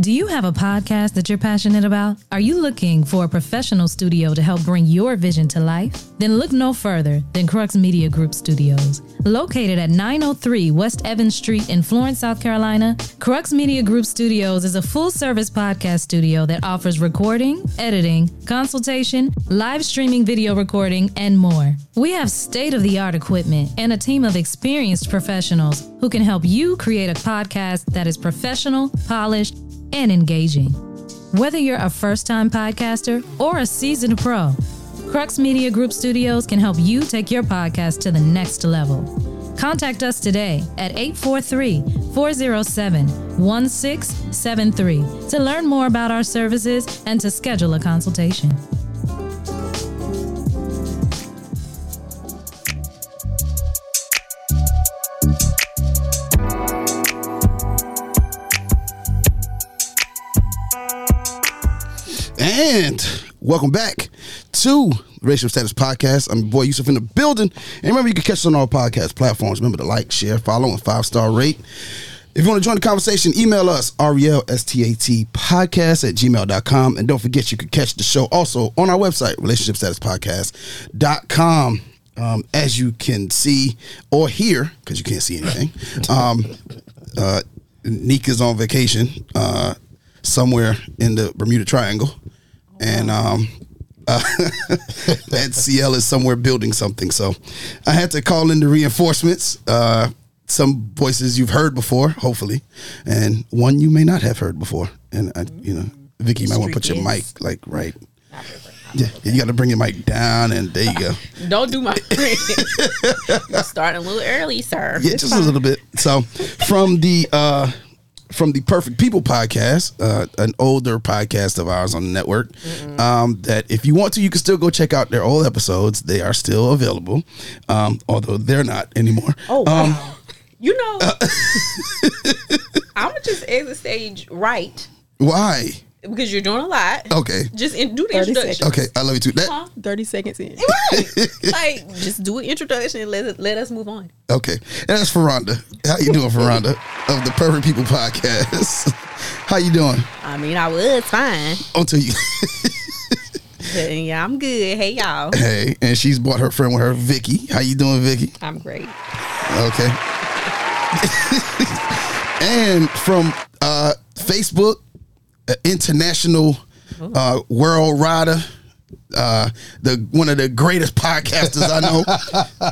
Do you have a podcast that you're passionate about? Are you looking for a professional studio to help bring your vision to life? Then look no further than Crux Media Group Studios. Located at 903 West Evans Street in Florence, South Carolina, Crux Media Group Studios is a full service podcast studio that offers recording, editing, consultation, live streaming video recording, and more. We have state of the art equipment and a team of experienced professionals who can help you create a podcast that is professional, polished, and engaging. Whether you're a first time podcaster or a seasoned pro, Crux Media Group Studios can help you take your podcast to the next level. Contact us today at 843 407 1673 to learn more about our services and to schedule a consultation. And welcome back to Racial Status Podcast. I'm your boy Yusuf in the building. And remember, you can catch us on all podcast platforms. Remember to like, share, follow, and five star rate. If you want to join the conversation, email us, RELSTAT podcast at gmail.com. And don't forget, you can catch the show also on our website, relationshipstatuspodcast.com. Um, as you can see or hear, because you can't see anything, um, uh, Nika's on vacation uh, somewhere in the Bermuda Triangle. And um, uh, that CL is somewhere building something. So I had to call in the reinforcements. Uh, some voices you've heard before, hopefully, and one you may not have heard before. And I, you know, Vikki, you might want to put your mic like right. Yeah, you got to bring your mic down, and there you go. Don't do my starting a little early, sir. Yeah, just a little bit. So from the uh from the Perfect People podcast, uh, an older podcast of ours on the network. Um, that if you want to, you can still go check out their old episodes. They are still available, um, although they're not anymore. Oh, um, wow. you know, I'm gonna just exit stage right why? Because you're doing a lot. Okay, Just in, do the 30 introduction. okay, I love you too. That Huh? 30 seconds in. Right. like, just do an introduction and let let us move on. okay, and that's Fraronda. How you doing, Fraronda of the Perfect People podcast? How you doing? I mean, I was fine. Until you, But, yeah, I'm good. Hey, y'all. hey, and she's brought her friend with her, Vikki. How you doing, Vikki? I'm great. Okay. and from uh, Facebook, international uh, world rider, uh, the one of the greatest podcasters I know.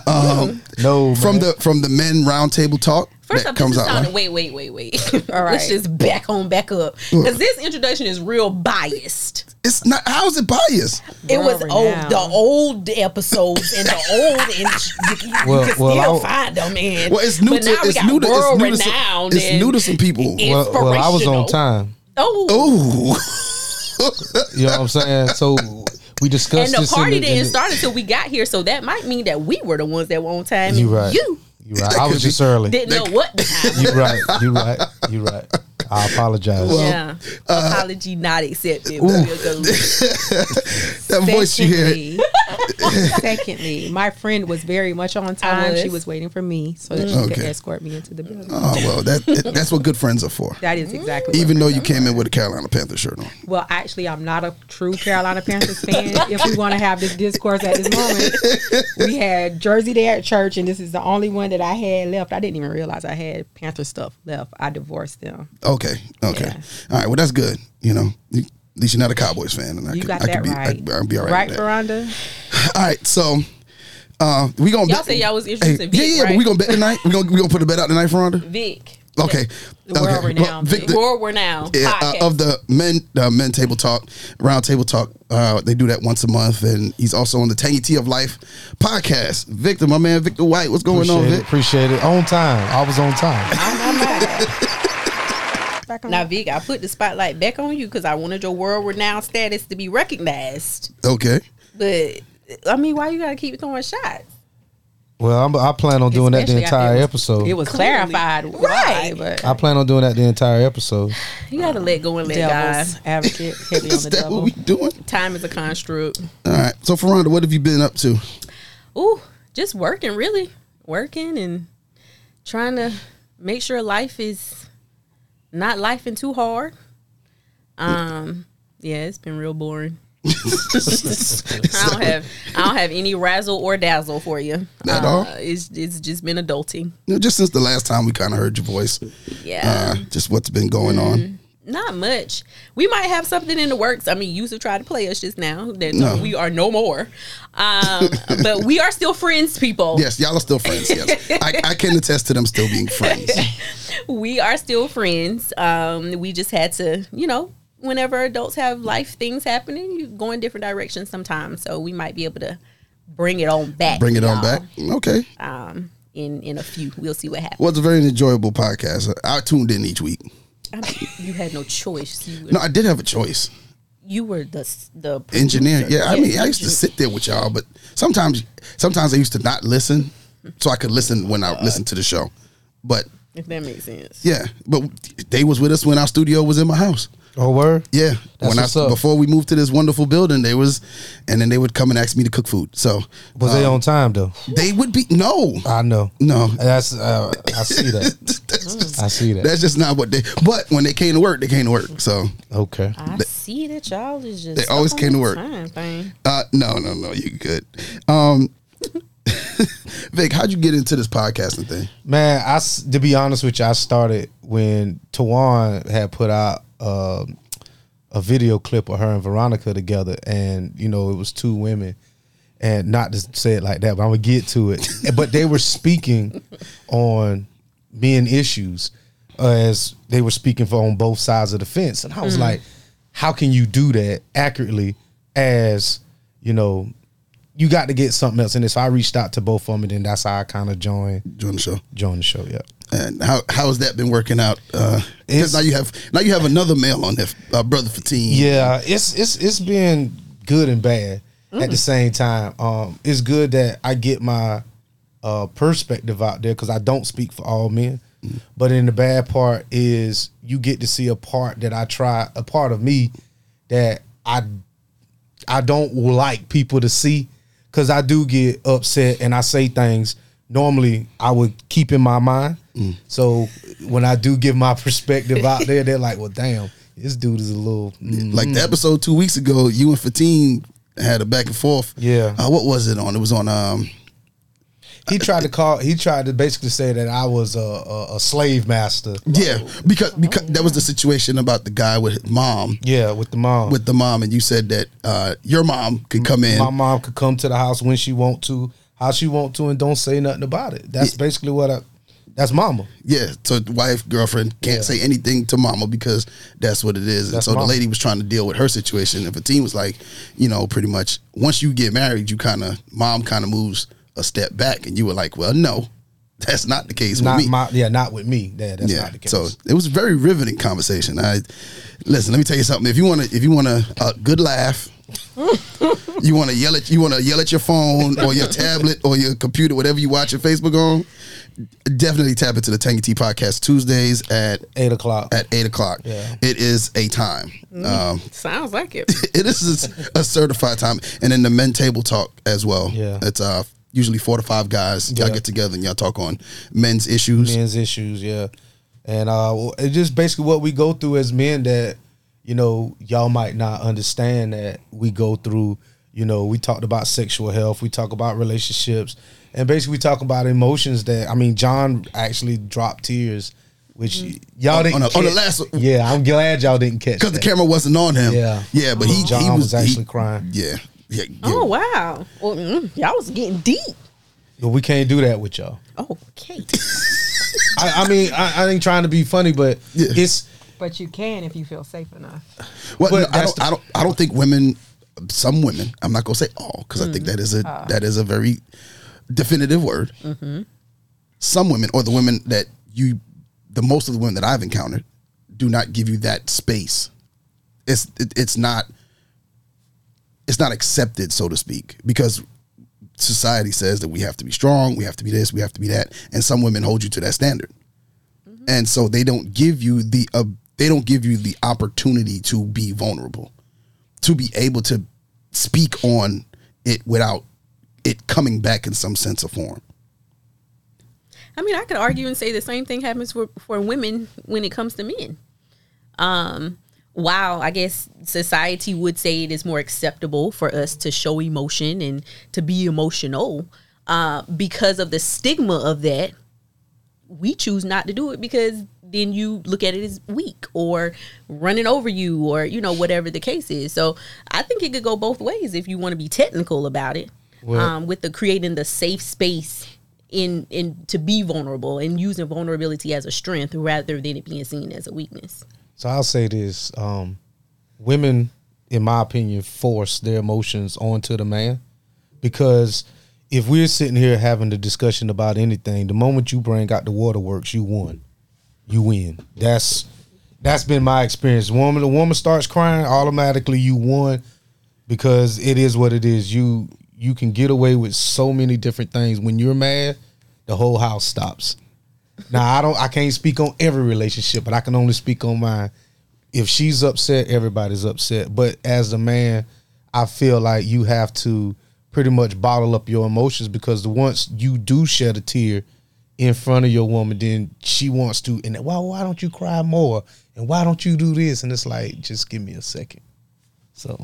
Um, No, from man. the from the Men Roundtable Talk First that up, comes this is out. sounding, right? wait, wait, wait, wait. All Let's just back on back up. Because this introduction is real biased. It's not. How is it biased? It was old, renowned. the old episodes and the old, and you, you Well- can well, still I- find them, man. Well, it's new but to now we it's got new to it's new to some, it's new to some people. well, well, I was on time. Oh, You know what I'm saying? So we discussed and the this. party in didn't start until we got here, so that might mean that we were the ones that were on time. You and right. You You right. I was just early. didn't know what the time. was. You right. You right. You right. I apologize. yeah, uh, apology not accepted. We'll go. that voice you hear. Secondly, my friend was very much on time. was. She was waiting for me so that she could escort me into the building. Oh well, that that's what good friends are for. That is exactly. Even though you came in with a Carolina Panther shirt on. Well, actually, I'm not a true Carolina Panthers fan. if we want to have this discourse at this moment, we had Jersey Day at church, and this is the only one that I had left. I didn't even realize I had Panther stuff left. I divorced them. Okay. Okay. Yeah. All right. Well, that's good. You know, you, at least you're not a Cowboys fan, and I You could, got I that could be, right. I, I'll be all right. Right, Fraronda. all right, So, uh, we gonna Y'all bet- said y'all was interested in Vic, yeah, yeah. But right? we gonna bet tonight. We gonna we gonna put a bet out tonight, Fraronda. Vic, Okay. The okay. world-renowned Vic, Vic. the- world renowned yeah, uh, of the men uh, men table talk round table talk uh, they do that once a month and he's also on the tangy tea of life podcast victor my man victor white what's going on Appreciate it. Vic? Appreciate it. On time. I was on time. I'm not mad. Back on. Now, Vic, I put the spotlight back on you because I wanted your world renowned status to be recognized. okay But I mean, why you gotta keep throwing shots? Well, I'm, I plan on doing that the entire it was- episode. It was Clearly. clarified, Right. But I plan on doing that the entire episode. You gotta let go and let devil's God. advocate, heavy on the that devil. what we doing Time is a construct. all right so Fraronda, what have you been up to Ooh, just working, really working and trying to make sure life is not life and too hard. Um, yeah, it's been real boring. I don't have I don't have any razzle or dazzle for you. Not at all? Uh, It's it's just been adulting. You know, just since the last time we kind of heard your voice, Yeah. uh, just what's been going on. Not much. We might have something in the works. I mean, you used to try to play us just now. That No. we are no more. Um, but we are still friends, people. Yes, y'all are still friends. Yes, I, I can attest to them still being friends. We are still friends. Um, we just had to, you know, whenever adults have life things happening, you go in different directions sometimes. So we might be able to bring it on back. Bring it on y'all. back. Okay. Um, in in a few, we'll see what happens. Well, it's a very enjoyable podcast. I tuned in each week. I you had no choice. You were, No, I did have a choice. you were the the Engineer. producer. Yeah, I mean, I used to sit there with y'all, but sometimes, sometimes I used to not listen, so I could listen when I uh-huh. listened to the show. But If that makes sense. yeah, but they was with us when our studio was in my house. Oh, word? Yeah, That's when I up. before we moved to this wonderful building, they was, and then they would come and ask me to cook food. So Was they um, on time though? They would be no, I know. no. That's uh, I see that. that's just I see that. that's just not what they. But when they came to work, they came to work. So Okay. I see that y'all is just They always came to work. time thing. uh, no, no, no, you good. Um, Vic, how'd you get into this podcasting thing? Man, I to be honest with you, I started when Tawan had put out um, a video clip of her and Veronica together, and you know it was two women, and not to say it like that, but I'm gonna get to it. but they were speaking on men issues uh, as they were speaking for on both sides of the fence, and I was like, how can you do that accurately? As you know, you got to get something else in this. So I reached out to both of them, and then that's how I kind of joined Join the show. join the show. Yeah. And how how has that been working out? It's- Because now you have now you have another male on there, uh, brother Fatine. Yeah, it's it's it's been good and bad at the same time. Um, it's good that I get my uh, perspective out there because I don't speak for all men. But in the bad part is you get to see a part that I try, a part of me that I I don't like people to see because I do get upset and I say things normally I would keep in my mind. So when I do give my perspective out there, they're like, "Well, damn, this dude is a little." mm, Like the episode two weeks ago, you and Fatine had a back and forth. Yeah. Uh, what was it on? It was on um He tried to call. He tried to basically say that I was a, a, a slave master. yeah because because that was the situation about the guy with his mom Yeah, with the mom. with the mom and you said that uh your mom could come in my mom could come to the house when she want to, how she want to, and don't say nothing about it. That's basically what I. That's mama. Yeah, so wife, girlfriend can't Yeah. say anything to mama because that's what it is. And so mama. the lady was trying to deal with her situation, and Fatine was like, you know, pretty much once you get married, you kind of mom kind of moves a step back, and you were like, well, no, that's not the case Not with me. my. Yeah, not with me. Yeah, that's yeah, not the case. so it was a very riveting conversation. I listen. Let me tell you something. If you want to, if you want a, a good laugh, you want to yell at you want to yell at your phone or your tablet or your computer, whatever you watch your Facebook on. Definitely tap into the Tangy Tea podcast Tuesdays at eight o'clock. at eight o'clock. Yeah. It is a time. Um, Sounds like it. it is a certified time, and then the men table talk as well. Yeah. it's uh usually four to five guys. Y'all Yeah. get together and y'all talk on men's issues. men's issues, yeah. And uh it's just basically what we go through as men that, you know, y'all might not understand that we go through, you know, we talked about sexual health, we talk about relationships, and basically we talk about emotions that I mean, John actually dropped tears, which y'all On- didn't on the- on the last- Yeah, I'm glad y'all didn't catch because the camera wasn't on him. Yeah. yeah, but he John he was, was actually he- crying. Yeah, yeah. yeah. Oh wow. Well, mm, y'all was getting deep. But we can't do that with y'all. Oh, okay. I, I mean, I, I ain't trying to be funny, but Yeah. it's But you can if you feel safe enough. Well, But no, I that's don't, I don't. I don't think women. Some women. I'm not gonna say all because I think mm-hmm. that is a ah. that is a very definitive word. Mm-hmm. Some women, or the women that you, the most of the women that I've encountered, do not give you that space. It's it, it's not. It's not accepted, so to speak, because society says that we have to be strong, we have to be this, we have to be that, and some women hold you to that standard. And so they don't give you the uh, they don't give you the opportunity to be vulnerable to be able to speak on it without it coming back in some sense of form. I mean, I could argue and say the same thing happens for, for women when it comes to men. Um, while I guess society would say it is more acceptable for us to show emotion and to be emotional, uh, because of the stigma of that, we choose not to do it because then you look at it as weak or running over you or you know whatever the case is. So I think it could go both ways if you want to be technical about it, Well- um, with the creating the safe space in in to be vulnerable and using vulnerability as a strength rather than it being seen as a weakness. So I'll say this: um, women, in my opinion, force their emotions onto the man because if we're sitting here having the discussion about anything, the moment you bring out the waterworks, you won, you win. That's that's been my experience. Woman, the woman starts crying, automatically you won because it is what it is. You you can get away with so many different things. When you're mad, the whole house stops. Now I don't I can't speak on every relationship, but I can only speak on mine. If she's upset, everybody's upset. But as a man, I feel like you have to pretty much bottle up your emotions because the once you do shed a tear in front of your woman, then she wants to and why why don't you cry more? And why don't you do this? And it's like, just give me a second. So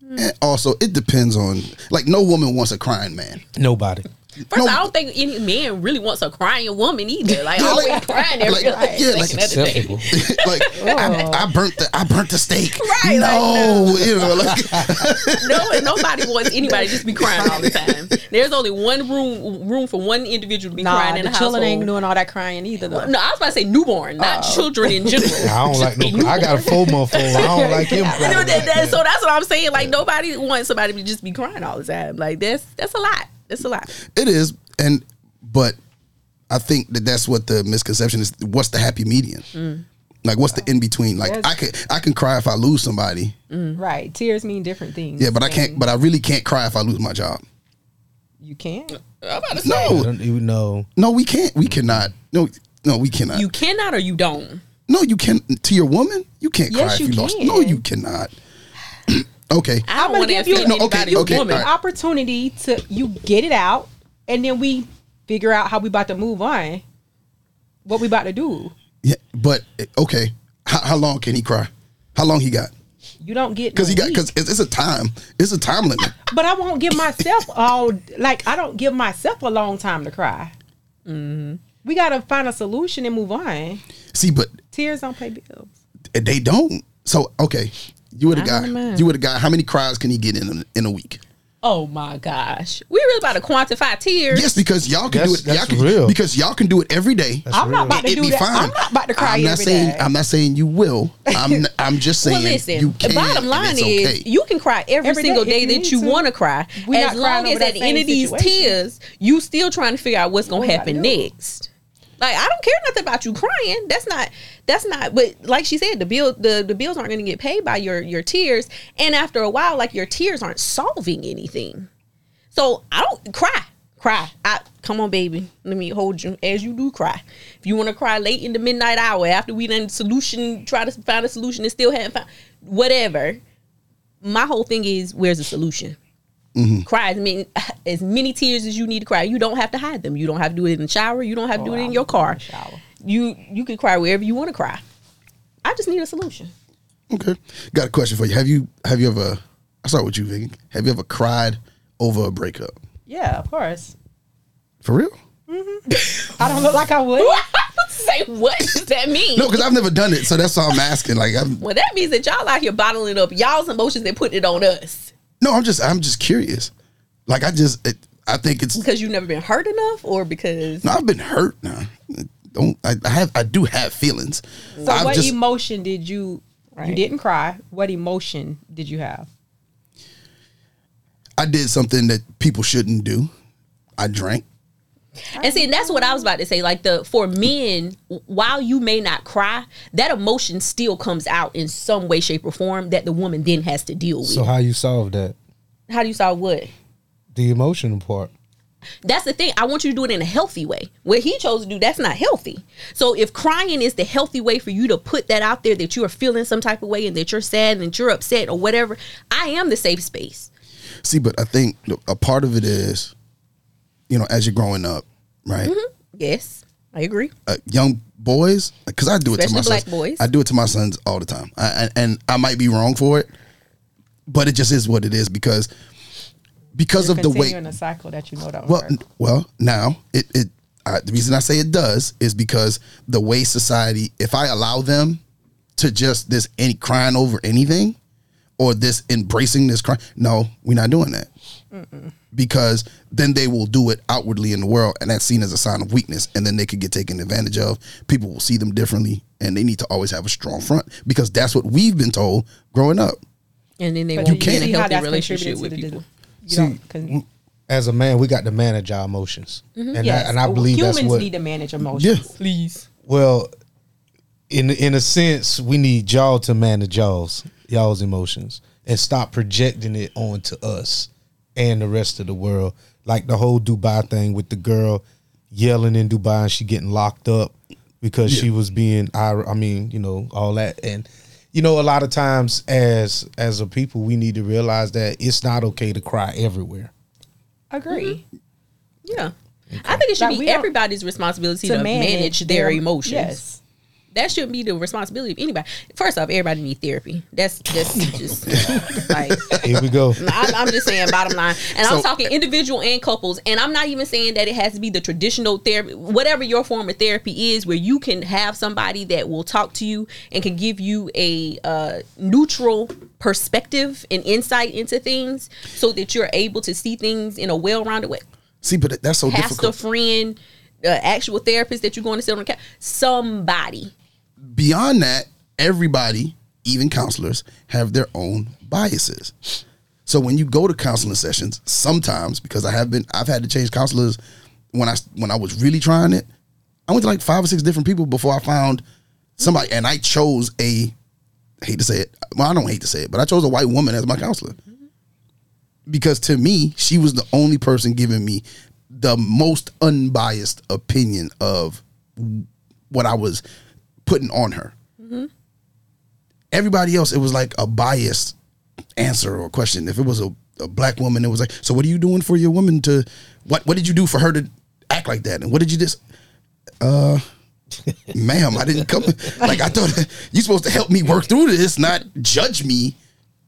And also, it depends on like no woman wants a crying man. nobody. First, No. I don't think any man really wants a crying woman either. Like Yeah, always like- crying every like- like, yeah, like second day. Acceptable. like I, I burnt the I burnt the steak. Right, like, no, you know, like no, and nobody wants anybody just be crying all the time. There's only one room room for one individual to be Nah, crying in the the children household. ain't doing all that crying either. Though. no, I was about to say newborn, not Oh. children in general. I don't like no I got a four month old. I don't like him You know, crying. that- that- so that's what I'm saying. Like nobody wants somebody to just be crying all the time. Like that's that's a lot. That's a lot. it is, and but I think that that's what the misconception is. What's the happy median? Mm. Like what's the in between? Like Yes. I can I can cry if I lose somebody. Right. Tears mean different things. Yeah, but I can't. But I really can't cry if I lose my job. you can't. I'm about to say I No, don't even know. no, we can't. We cannot. No, no, we cannot. you cannot or you don't. no, you can't. To your woman, you can't Yes, cry if you you lost. can. No, you cannot. Okay. I I'm don't gonna want to give you- offend No, okay, anybody's okay, woman. all right. Opportunity to you get it out, and then we figure out how we about to move on. What we about to do? Yeah, but okay. How, how long can he cry? How long he got? You don't get Because he got because it's, it's a time. It's a time limit. But I won't give myself all like I don't give myself a long time to cry. Mm-hmm. We gotta find a solution and move on. See, but Tears don't pay bills. they don't. So okay, you with a I guy. You with a guy. How many cries can he get in a, in a week? Oh my gosh, we really about to quantify tears. Yes, because y'all can That's- do it. Y'all that's can, real. Because y'all can do it every day. I'm not about to It'd do be that. fine. I'm not about to cry I'm not every saying. day. I'm not saying you will. I'm. I'm just saying Well, listen. you the can. bottom line it's is you can cry every, Every single day day that you want to cry, We're as long as at that the end of these tears, you still trying to figure out what's gonna What happen next. Like I don't care nothing about you crying. That's not. That's not. But like she said, the bill, the the bills aren't going to get paid by your your tears. And after a while, like your tears aren't solving anything. So I don't cry. Cry. I come on, baby. Let me hold you as you do cry. If you want to cry late in the midnight hour after we done solution, try to find a solution and still haven't found whatever. My whole thing is where's the solution? Mm-hmm. Cry as many as many tears as you need to cry. You don't have to hide them. You don't have to do it in the shower. You don't have to do it in your car. shower. You you can cry wherever you want to cry. I just need a solution. Okay. Got a question for you. Have you have you ever? I start with you, Vikki. Have you ever cried over a breakup? Yeah, of course. For real? Mm-hmm. I don't look like I would. Say what does that mean? No, because I've never done it, so that's all I'm asking. Like, I'm Well, that means that y'all out here bottling up y'all's emotions and putting it on us no, I'm just I'm just curious. Like, I just it, I think it's because you've never been hurt enough, or because no, I've been hurt now. Don't I, I have I do have feelings. So I've what just emotion did you you didn't cry. What emotion did you have? I did something that people shouldn't do. I drank. and see, and that's what I was about to say. Like the for men, while you may not cry, that emotion still comes out in some way, shape, or form that the woman then has to deal with. So how you solve that? How do you solve what? The emotional part. That's the thing. I want you to do it in a healthy way. What he chose to do, that's not healthy. So if crying is the healthy way for you to put that out there that you are feeling some type of way and that you're sad and that you're upset or whatever, I am the safe space. See, but I think a part of it is, you know, as you're growing up, right? Yes, I agree. uh, young boys because I do it to my black sons. boys. I do it to my sons all the time, I, I- and I might be wrong for it, but it just is what it is because because You're of the way. in a cycle that you know don't Well, work. n- well, now it it I, the reason I say it does is because the way society, if I allow them to just this any crying over anything or this embracing this crime, no, we're not doing that because then they will do it outwardly in the world and that's seen as a sign of weakness and then they could get taken advantage of people will see them differently and they need to always have a strong front because that's what we've been told growing up And then they But won't do be you in a see how healthy that's relationship with to the- people. You See, don't, 'cause- As a man, we got to manage our emotions, and Mm-hmm. yes, I, and I believe humans that's what. need to manage emotions. Yeah. Please. Well, in in a sense, we need y'all to manage y'all's y'all's emotions and stop projecting it onto us and the rest of the world. Like the whole Dubai thing with the girl yelling in Dubai and she getting locked up because she was being I I mean, you know, all that and you know, a lot of times as as a people we need to realize that it's not okay to cry everywhere. Agree. Mm-hmm. Yeah. I think it should Like, be everybody's responsibility to, manage, their, emotions. Yes. That shouldn't be the responsibility of anybody. First off, everybody need therapy. That's that's just like Here we go. I'm, I'm just saying bottom line and i'm talking individual and couples and i'm not even saying that it has to be the traditional therapy whatever your form of therapy is where you can have somebody that will talk to you and can give you a uh, neutral perspective and insight into things so that you're able to see things in a well-rounded way see but that's so pastor difficult friend uh, actual therapist that you're going to sit on the couch somebody beyond that, everybody, even counselors, have their own biases. So when you go to counseling sessions, sometimes because I have been, I've had to change counselors when I when I was really trying it. I went to like five or six different people before I found somebody, and I chose a. Hate to say it, well, I don't hate to say it, but I chose a white woman as my counselor because to me, she was the only person giving me the most unbiased opinion of what I was putting on her. Everybody else, it was like a biased answer or question. If it was a, a black woman, it was like, so what are you doing for your woman to what what did you do for her to act like that? And what did you just uh ma'am, I didn't come like I thought you're supposed to help me work through this, not judge me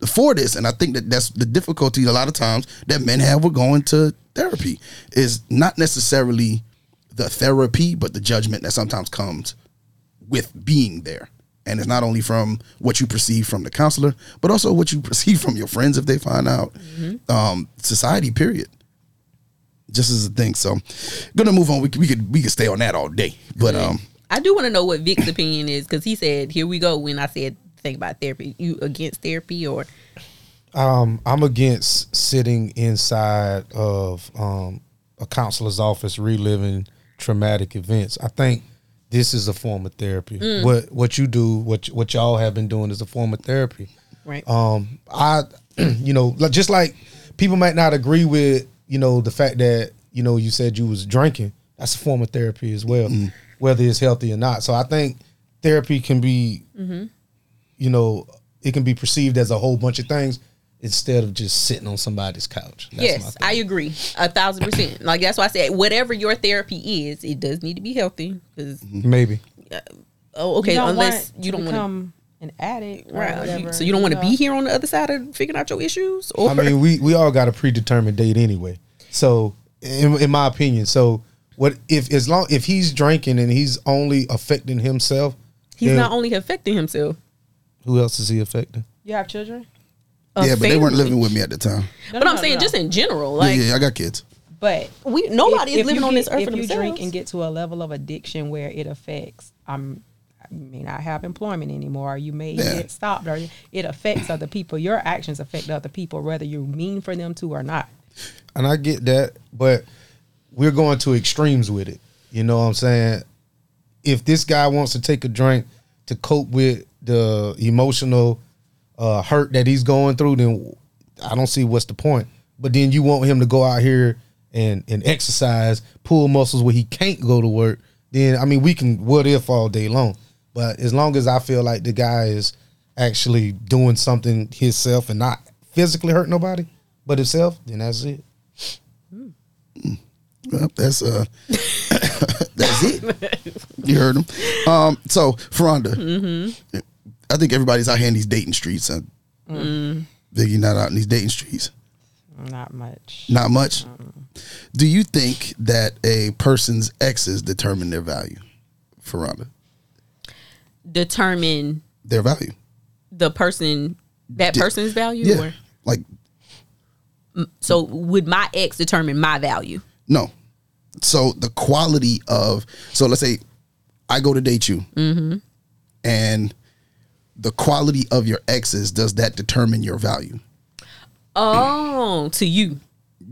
for this. And I think that that's the difficulty a lot of times that men have with going to therapy is not necessarily the therapy, but the judgment that sometimes comes with being there. And it's not only from what you perceive from the counselor, but also what you perceive from your friends if they find out. Um, society, period. Just as a thing. So, gonna move on. We, could- we could we could stay on that all day, but um, i do want to know what vic's opinion is because he said here we go when i said think about therapy you against therapy or Um, I'm against sitting inside of um, a counselor's office reliving traumatic events. I think this is a form of therapy. Mm. What what you do, what what y'all have been doing, is a form of therapy. right Um, I, you know, like- just like people might not agree with, you know, the fact that you know you said you was drinking. That's a form of therapy as well, mm. whether it's healthy or not. So I think therapy can be, mm-hmm. you know, it can be perceived as a whole bunch of things instead of just sitting on somebody's couch. That's yes, thing. I agree a thousand percent. Like that's why I said whatever your therapy is, it does need to be healthy. Because mm-hmm. maybe. oh, okay, you unless want you don't want become an addict, to, or right? whatever, so you don't want to be here on the other side of figuring out your issues, or I mean, we we all got a predetermined date anyway. So, in, in my opinion, so what if as long if he's drinking and he's only affecting himself, he's not only affecting himself. who else is he affecting? You have children, a yeah, but they weren't living with me at the time. No, But no, I'm no, saying no. just in general, like yeah, yeah, I got kids. but we nobody if- is if living you on get- this earth if for you drink and get to a level of addiction where it affects, um, I may not have employment anymore. Or you may Yeah. get stopped, or it affects other people. Your actions affect other people, whether you mean for them to or not. And I get that, but we're going to extremes with it. You know what I'm saying? If this guy wants to take a drink to cope with the emotional uh, hurt that he's going through, then I don't see what's the point. But then you want him to go out here and and exercise, pull muscles where he can't go to work. Then I mean, we can what if all day long. But as long as I feel like the guy is actually doing something himself and not physically hurt nobody but himself, then that's it. Well, that's uh, That's it. You heard him. Um, so, Ferronda, I think everybody's out here in these dating streets. Uh, Biggie not out in these dating streets. Not much. Not much. Do you think that a person's exes determine their value, Fraronda? Determine Their value. the person that Di- person's value Yeah. or Like, so would my ex determine my value? no. So the quality of so let's say I go to date you, and the quality of your exes does that determine your value? Oh, to you.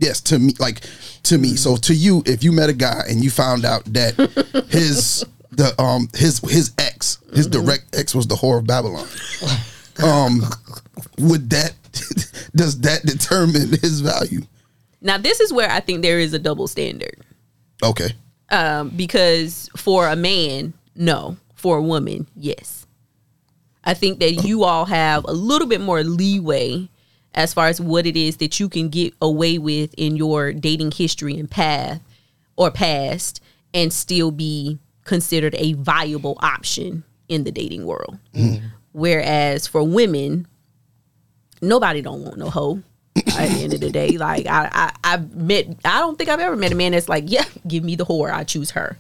Yes, to me, like to me. So to you, if you met a guy and you found out that his the um his his ex, his direct ex was the whore of Babylon, um, would that does that determine his value? Now this is where I think there is a double standard. Okay, Um, because for a man, no. For a woman, yes. I think that you all have a little bit more leeway as far as what it is that you can get away with in your dating history and path or past and still be considered a viable option in the dating world. Whereas for women, nobody don't want no hoe. At the end of the day, like I, I, I've met. I don't think I've ever met a man that's like, yeah, give me the whore. I choose her.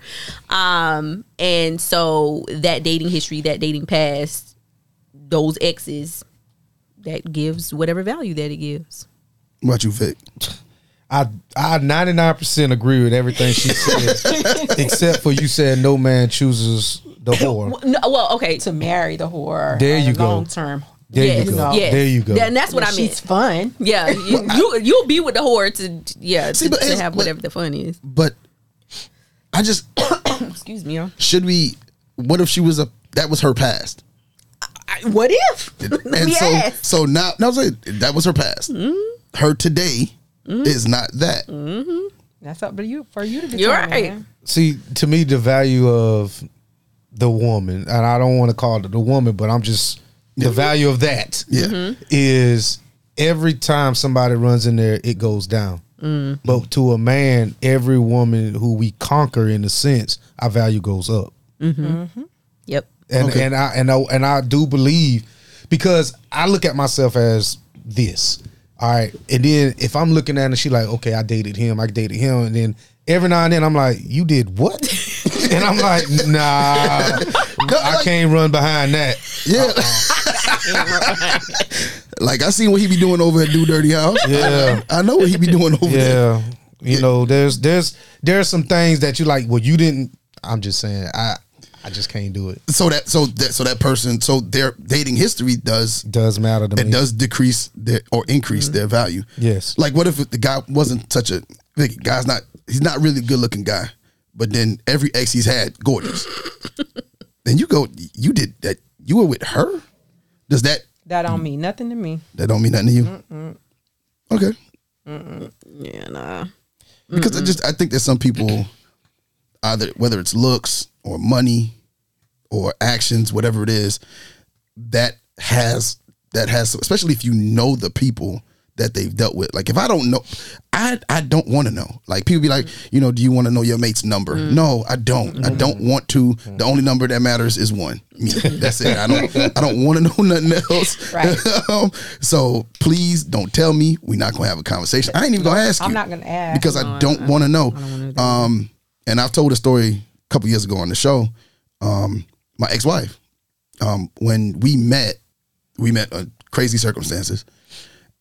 Um, and so that dating history, that dating past, those exes, that gives whatever value that it gives. what you, Vic? I I ninety nine percent agree with everything she said, except for you said no man chooses the whore. No, well, okay. To marry the whore. There you go. Long term. There yes, you go. yes. There you go. And that's what I mean. She's fun. Yeah, you, you you'll be with the whore to yeah See, to, to have whatever the fun is. But I just Excuse me. y'all. should we? What if she was a that was her past? I- What if? Let and me so so now no, I'm saying that was her past. Mm-hmm. Her today is not that. That's up to you for you to determine. You're right. man. See, to me, the value of the woman, and I don't want to call it the woman, but I'm just the value of that Yeah. Mm-hmm. is every time somebody runs in there, it goes down. Mm. But to a man, every woman who we conquer, in a sense, our value goes up. Yep. And Okay. and I and I and I do believe because I look at myself as this. All right, and then if I'm looking at it, she like, okay, I dated him, I dated him, and then every now and then I'm like, you did what? and I'm like, nah, I can't run behind that. Yeah. Uh-uh. like I seen what he be doing over at Do Dirty House. Yeah. I know what he be doing over there. Yeah, you know, there's there's there's some things that you like. Well, you didn't. I'm just saying, I I just can't do it. So that so that so that person so their dating history does Does matter to it me. does decrease their or increase their value. Yes. Like what if the guy wasn't such a the guy's not he's not really a good looking guy, but then every ex he's had gorgeous. then you go you did that you were with her. Does that That don't mean nothing to me. that don't mean nothing to you? Okay. Yeah, nah. because I just I think there's some people either whether it's looks or money or actions, whatever it is, that has that has especially if you know the people that they've dealt with. Like if I don't know, I I don't want to know. Like people be like, you know, do you want to know your mate's number? No, I don't. I don't want to. The only number that matters is one. Me. That's it. I don't. I don't want to know nothing else. Right. um, so please don't tell me. We're not gonna have a conversation. I ain't even gonna ask you. I'm not gonna ask. because I don't want to know. Um, and I've told a story a couple years ago on the show. Um, my ex-wife, um, when we met, we met uh, crazy circumstances,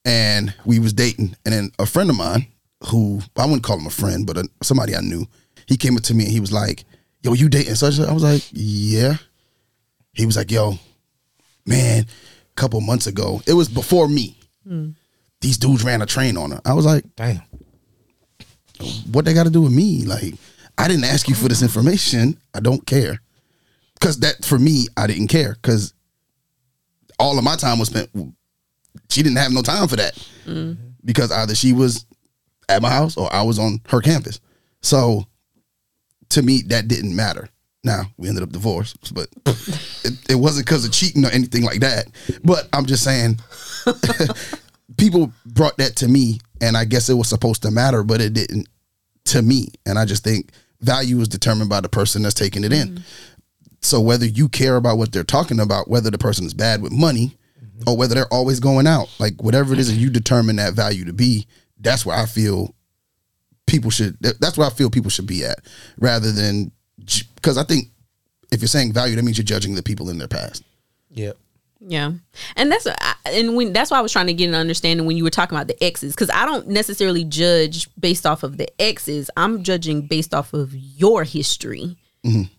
and we was dating. And then a friend of mine, who I wouldn't call him a friend, but uh somebody I knew, he came up to me and he was like, "Yo, you dating such?" I was like, "Yeah." He was like, "Yo, man, a couple months ago, it was before me. These dudes ran a train on her." I was like, Damn. what they got to do with me? Like, I didn't ask you for this information. I don't care. Because that, for me, I didn't care. Because all of my time was spent, she didn't have no time for that. Mm-hmm. Because either she was at my house or I was on her campus. So to me, that didn't matter. Now, we ended up divorced, but it, it wasn't because of cheating or anything like that. But I'm just saying, people brought that to me, and I guess it was supposed to matter, but it didn't to me. And I just think value is determined by the person that's taking it in. Mm-hmm. So whether you care about what they're talking about, whether the person is bad with money, or whether they're always going out, like whatever it is that you determine that value to be, that's where I feel people should. That's where I feel people should be at, rather than because I think if you're saying value, that means you're judging the people in their past. Yep. Yeah, and that's I- and when that's why I was trying to get an understanding when you were talking about the exes because I don't necessarily judge based off of the exes. I'm judging based off of your history,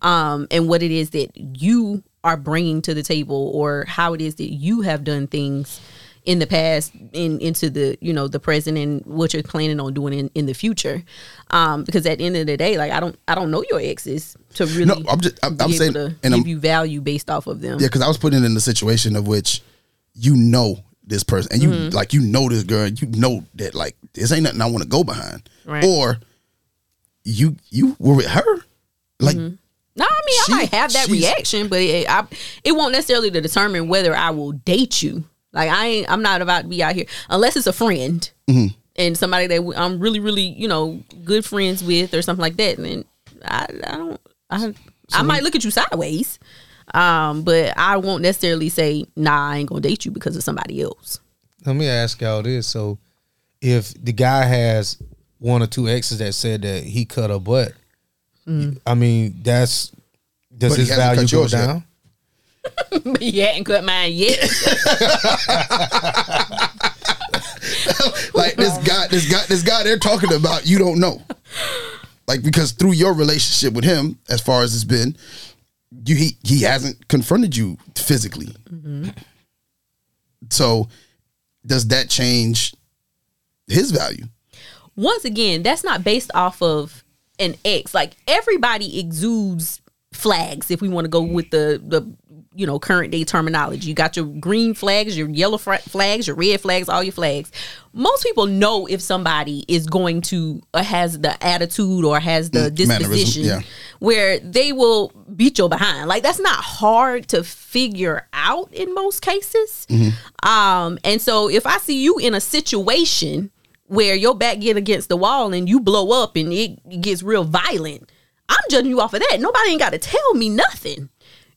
um, and what it is that you are bringing to the table, or how it is that you have done things in the past, in into the you know the present, and what you're planning on doing in, in the future. Um, because at the end of the day, like I don't I don't know your exes to really No, I'm just- I'm- I'm saying- to and give I'm- you value based off of them. Yeah, because I was putting it in the situation of which you know this person and you Mm-hmm. like you know this girl, you know that like this ain't nothing I want to go behind. Right. Or you you were with her. Like No, I mean She- I might have that reaction, but it, I, it won't necessarily to determine whether I will date you. Like I ain't, I'm not about to be out here unless it's a friend Mm-hmm. and somebody that I'm really, really, you know, good friends with or something like that. And then I, I don't, I, I might look at you sideways, um, but I won't necessarily say, "Nah, I ain't gonna date you because of somebody else." Let me ask y'all this: so, if the guy has one or two exes that said that he cut a butt, I mean, that's does But his value go down? But you hadn't cut mine yet. like this guy, this guy, this guy they're talking about, you don't know. Like because through your relationship with him, as far as it's been, you he he hasn't confronted you physically. So does that change his value? once again, that's not based off of an ex. Like everybody exudes flags. If we want to go with the the you know current day terminology, you got your green flags, your yellow fra- flags, your red flags, all your flags. Most people know if somebody is going to uh, has the attitude or has the Mm, disposition yeah. where they will beat your behind. Like that's not hard to figure out in most cases. Um, and so if I see you in a situation where your back get against the wall and you blow up and it gets real violent, I'm judging you off of that. Nobody ain't got to tell me nothing.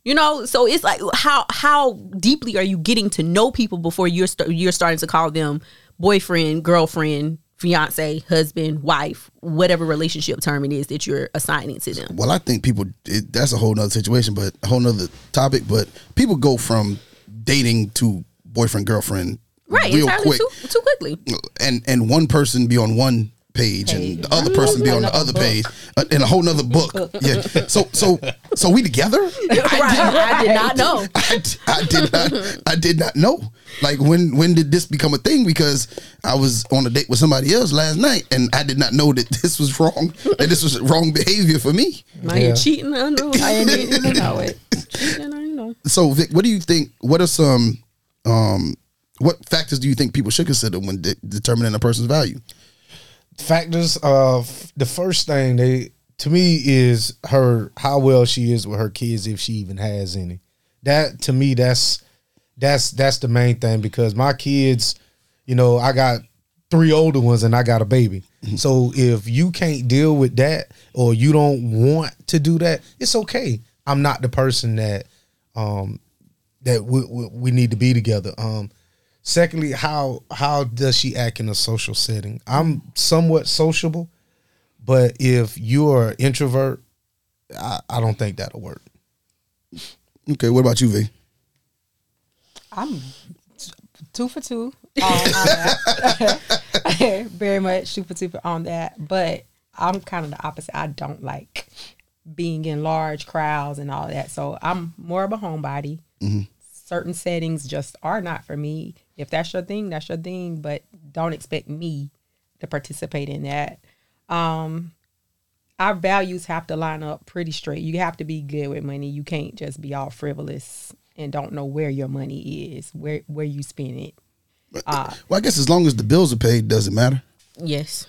You know, so it's like how how deeply are you getting to know people before you're st- you're starting to call them boyfriend, girlfriend, fiance, husband, wife, whatever relationship term it is that you're assigning to them. Well, I think people it, that's a whole nother situation, but a whole nother topic. But people go from dating to boyfriend girlfriend Right, real entirely quick, too too quickly. and and one person be on one page and the other person be on the other page uh, in a whole nother book. Yeah. So so so we together? right, I did not know. I did not I did not know. Like when when did this become a thing? Because I was on a date with somebody else last night and I did not know that this was wrong. That this was wrong behavior for me. Now Yeah. you're cheating. I know. I didn't even know it. Cheating, I know. So Vic, what do you think? What are some um what factors do you think people should consider when de- determining a person's value? Factors of the first thing they to me is her how well she is with her kids if she even has any. That to me that's that's that's the main thing because my kids, you know, I got three older ones and I got a baby. So if you can't deal with that or you don't want to do that, it's okay. I'm not the person that um that we, we, we need to be together. Um secondly, how how does she act in a social setting? I'm somewhat sociable, but if you're an introvert, I, I don't think that'll work. Okay, what about you, V? I'm two for two on, on that. Very much two for two on that. But I'm kind of the opposite. I don't like being in large crowds and all that. So I'm more of a homebody. Mm-hmm. Certain settings just are not for me. If that's your thing, that's your thing. But don't expect me to participate in that. Um, our values have to line up pretty straight. You have to be good with money. You can't just be all frivolous and don't know where your money is, where where you spend it. Well, I guess as long as the bills are paid, doesn't matter. Yes.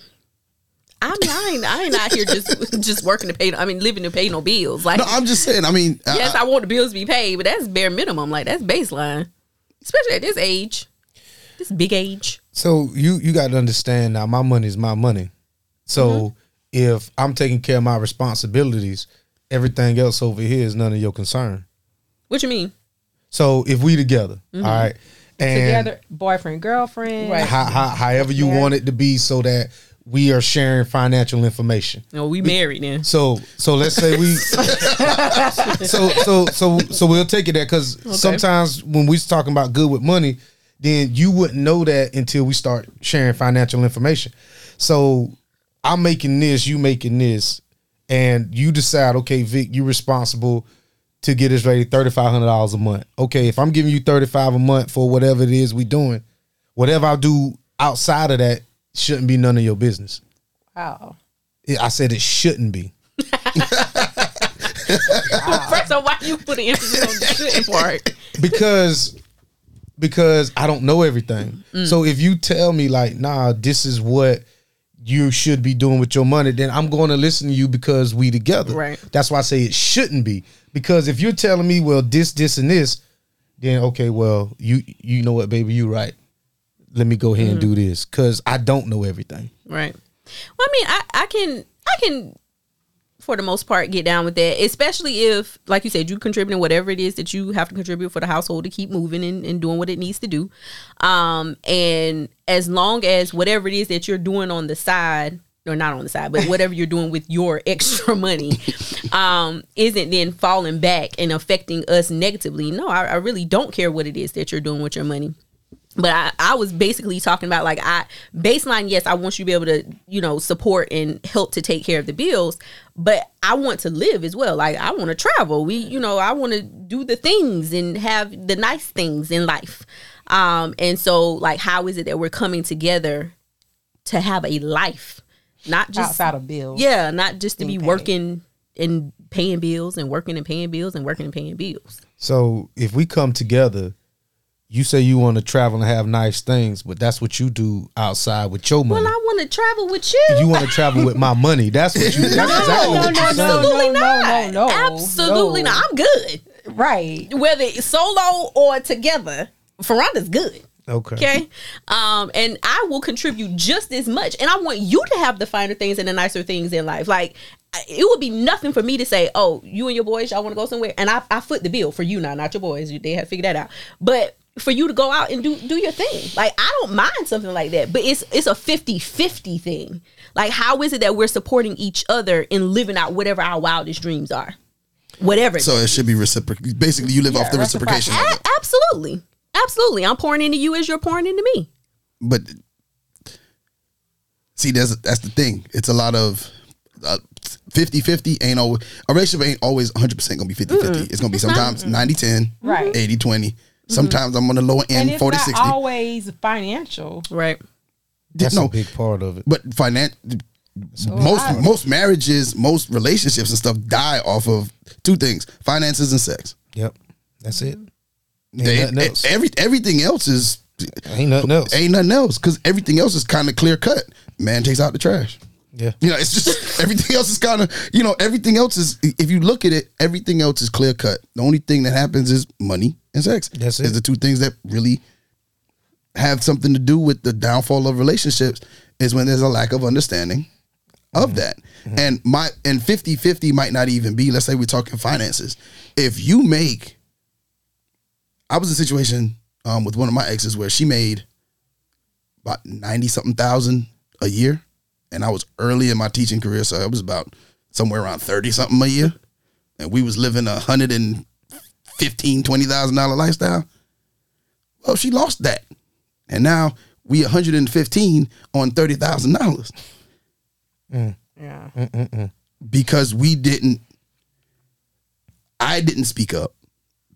I mean, I ain't, I ain't out here just just working to pay. I mean, living to pay no bills. Like, No, I'm just saying. I mean, I- yes, I want the bills to be paid, but that's bare minimum. Like, that's baseline, especially at this age, this big age. So you you got to understand now. My money is my money. So mm-hmm. if I'm taking care of my responsibilities, everything else over here is none of your concern. What you mean? So if we together, mm-hmm. all right, and Together, boyfriend, girlfriend. Right. how, how, however you Yeah. want it to be, so that we are sharing financial information. No, we married now. So so let's say we so so so so we'll take it there because sometimes when we're talking about good with money, then you wouldn't know that until we start sharing financial information. So I'm making this, you making this, and you decide, okay, Vic, you're responsible to get us ready thirty five hundred dollars a month. Okay, if I'm giving you thirty five a month for whatever it is we doing, whatever I do outside of that shouldn't be none of your business. Wow. I said it shouldn't be. First of all, why you put an emphasis on the shouldn't part? because because I don't know everything. Mm. So if you tell me like, nah, this is what you should be doing with your money, then I'm going to listen to you because we together. Right. That's why I say it shouldn't be. Because if you're telling me, well, this, this, and this, then okay, well, you you know what, baby, you right. Let me go ahead and Mm-hmm. do this because I don't know everything. Right. Well, I mean, I, I can I can for the most part get down with that, especially if, like you said, you contributing whatever it is that you have to contribute for the household to keep moving and, and doing what it needs to do. Um, and as long as whatever it is that you're doing on the side, or not on the side, but whatever you're doing with your extra money, um, isn't then falling back and affecting us negatively. No, I, I really don't care what it is that you're doing with your money but I, I was basically talking about like I baseline yes I want you to be able to you know support and help to take care of the bills but I want to live as well. Like I want to travel. We you know I want to do the things and have the nice things in life. Um and so like how is it that we're coming together to have a life? Not just Outside of bills. yeah not just to be paid. working and paying bills and working and paying bills and working and paying bills. So if we come together, you say you want to travel and have nice things, but that's what you do outside with your money. well I want to travel with you you want to travel with my money. That's what you. That's exactly what you're saying. Absolutely no, not. no, no, Absolutely no. not. I'm good. Right. Whether it's solo or together, Fraronda's good. Okay. Okay. Um, and I will contribute just as much. And I want you to have the finer things and the nicer things in life. Like I- it would be nothing for me to say, Oh, you and your boys, y'all want to go somewhere. And I, I foot the bill for you now, not your boys. You, they have figured that out. But for you to go out and do do your thing. Like I don't mind something like that. But it's it's a 50-50 thing. Like how is it that we're supporting each other in living out whatever our wildest dreams are? Whatever. So it should be reciprocal. Basically, you live off the reciprocation. A- absolutely. Absolutely. I'm pouring into you as you're pouring into me. But see, that's that's the thing. It's a lot of uh, 50-50 ain't always a relationship ain't always 100 percent gonna be 50-50. It's gonna be sometimes 90-10, Right. 80-20. Mm-hmm. Sometimes I'm on the lower And end, it's 40 not 60. always financial. Right. That's no, a big part of it. but finan- most I- most marriages, most relationships and stuff die off of two things: finances and sex. Yep. That's it. Ain't They- nothing else. every everything else is Ain't nothing else. ain't nothing else because everything else is kind of clear cut. Man takes out the trash. Yeah. You know, it's just everything else is kind of you know everything else is if you look at it, everything else is clear cut. The only thing that happens is money and sex. That's Is the two things that really have something to do with the downfall of relationships is when there's a lack of understanding of that. And my and 50-50 might not even be, let's say we're talking finances. If you make I was in a situation um, with one of my exes where she made about 90 something thousand a year. And I was early in my teaching career, so it was about somewhere around 30 something a year. And we was living a hundred and fifteen, twenty thousand dollar lifestyle. Well, she lost that. And now we a 115 on thirty thousand dollars Yeah. because we didn't I didn't speak up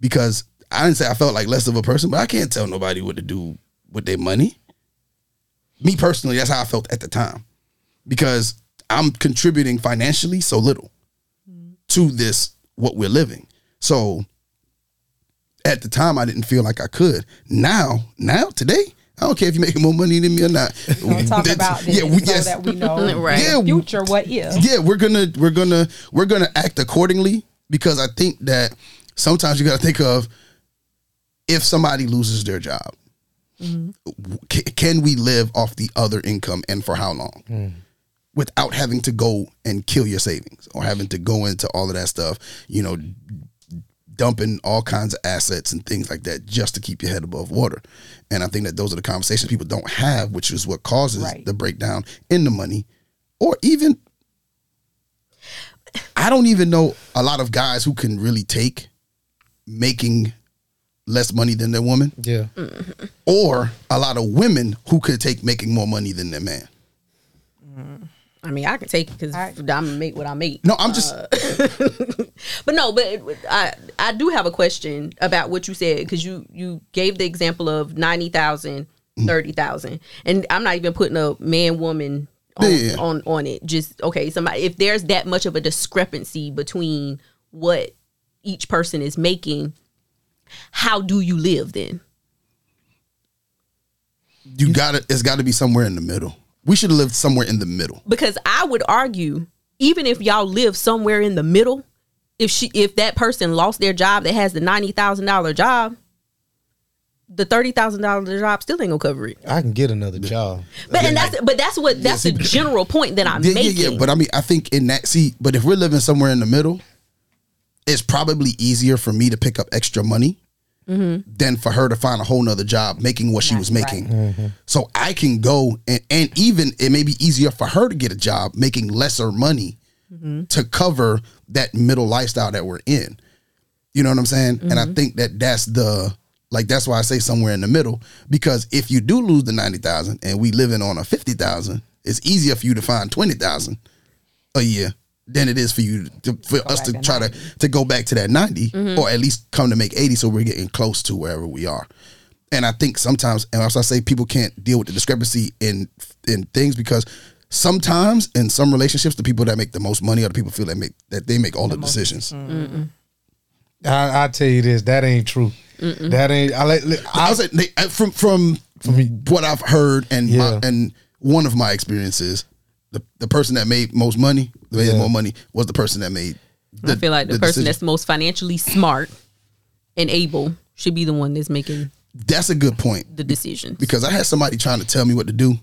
because I didn't say I felt like less of a person, but I can't tell nobody what to do with their money. Me personally, that's how I felt at the time. Because I'm contributing financially so little to this what we're living. So at the time I didn't feel like I could. Now, now today, I don't care if you're making more money than me or not. We'll talk about this yeah, we, so yes, that we know Right. Yeah, future what if. yeah, we're gonna we're gonna we're gonna act accordingly because I think that sometimes you got to think of if somebody loses their job, mm-hmm. ca- can we live off the other income and for how long? Mm. Without having to go and kill your savings or having to go into all of that stuff, you know, dumping all kinds of assets and things like that just to keep your head above water. And I think that those are the conversations people don't have, which is what causes Right. the breakdown in the money or even I don't even know a lot of guys who can really take making less money than their woman Yeah. or a lot of women who could take making more money than their man. Mm. I mean, I can take it because I- I'm gonna make what I make. No, I'm just But no, but it- I I do have a question about what you said because you you gave the example of 90,000, Mm-hmm. 30,000. and I'm not even putting a man woman on, Yeah, yeah. on on it. Just okay, somebody if there's that much of a discrepancy between what each person is making, how do you live then? you got to It's got to be somewhere in the middle. We should have lived somewhere in the middle. because I would argue, even if y'all live somewhere in the middle, if she if that person lost their job that has the ninety thousand dollar job, the thirty thousand dollar job still ain't gonna cover it. I can get another job. But and that's but that's what that's see, the general point that I'm Yeah, making. yeah, yeah. But I mean, I think in that see, but if we're living somewhere in the middle, it's probably easier for me to pick up extra money Mm-hmm. than for her to find a whole nother job making what she was making. Mm-hmm. So I can go and, and even it may be easier for her to get a job making lesser money mm-hmm. to cover that middle lifestyle that we're in. You know what I'm saying? And I think that that's the like that's why I say somewhere in the middle. Because if you do lose the ninety thousand and we living on a fifty thousand, it's easier for you to find twenty thousand a year than it is for you to, for us to back to try to to go back to that 90 or at least come to make eighty, so we're getting close to wherever we are. And I think sometimes, and also I say people can't deal with the discrepancy in in things because sometimes in some relationships, the people that make the most money are the people feel that make that they make all the, decisions. I, I tell you this, that ain't true. That ain't. I let. let- I was they, from from from what I've heard and Yeah. my, and one of my experiences, the the person that made most money, that made Yeah. more money, was the person that made. I feel like the, person decision. that's most financially smart and able should be the one that's making that's a good point the decisions. because I had somebody trying to tell me what to do,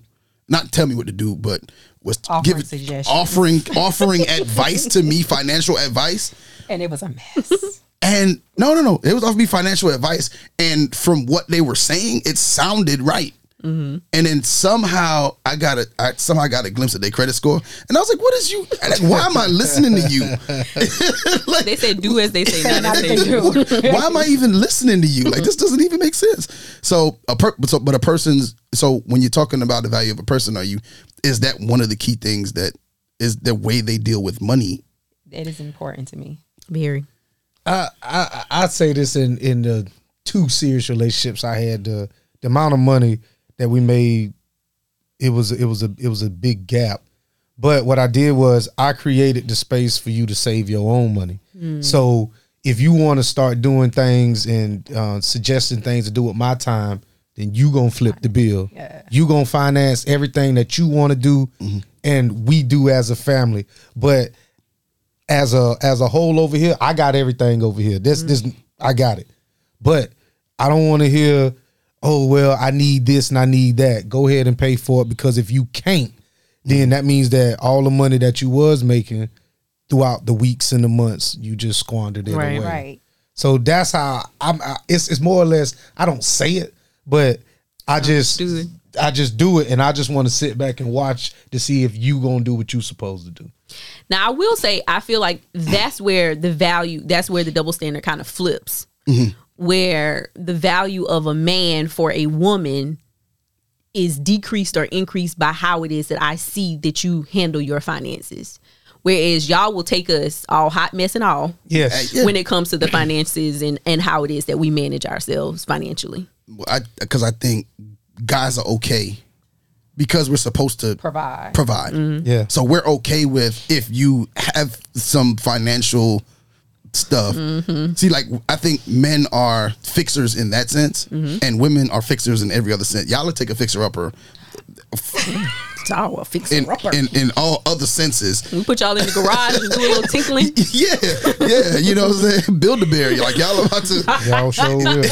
not tell me what to do, but was Offering giving suggestions. offering offering advice to me, financial advice. And it was a mess. And no, no, no. It was offering me financial advice. And from what they were saying, it sounded right. Mm-hmm. And then somehow I got a I somehow got a glimpse of their credit score. And I was like, what is you like, why am I listening to you? like They said do as they say, not Not as as they they do. do. why am I even listening to you? Like this doesn't even make sense. So a per, so, but a person's so when you're talking about the value of a person, are you is that one of the key things that is the way they deal with money? It is important to me. Very. I, I I'd say this in in the two serious relationships I had the the amount of money that we made it was it was a it was a big gap. But what I did was I created the space for you to save your own money. Hmm. So if you want to start doing things and uh, suggesting things to do with my time, then you gonna flip the bill. Yeah. You gonna finance everything that you want to do, mm-hmm. and we do as a family. But as a as a whole over here, I got everything over here. This hmm. this I got it. But I don't want to hear, oh well, I need this and I need that. Go ahead and pay for it because if you can't, then that means that all the money that you was making throughout the weeks and the months, you just squandered it Right. away. Right. So that's how I'm. I, it's it's more or less. I don't say it, but I just do it. I just do it, and I just want to sit back and watch to see if you gonna do what you supposed to do. Now I will say I feel like that's where the value that's where the double standard kind of flips. Mm-hmm. Where the value of a man for a woman is decreased or increased by how it is that I see that you handle your finances. Whereas y'all will take us all hot mess and all Yes. Uh, when it comes to the finances and, and how it is that we manage ourselves financially. I because I think guys are okay because we're supposed to Provide. provide. Mm-hmm. Yeah. So we're okay with if you have some financial stuff. Mm-hmm. See, like I think men are fixers in that sense, mm-hmm. and women are fixers in every other sense. Y'all will take a fixer upper Oh, well, fix in, it up. in in all other senses. We put y'all in the garage and do a little tinkling. Yeah, yeah, you know what I'm saying. Build a bear. Like y'all about to, Y'all sure will.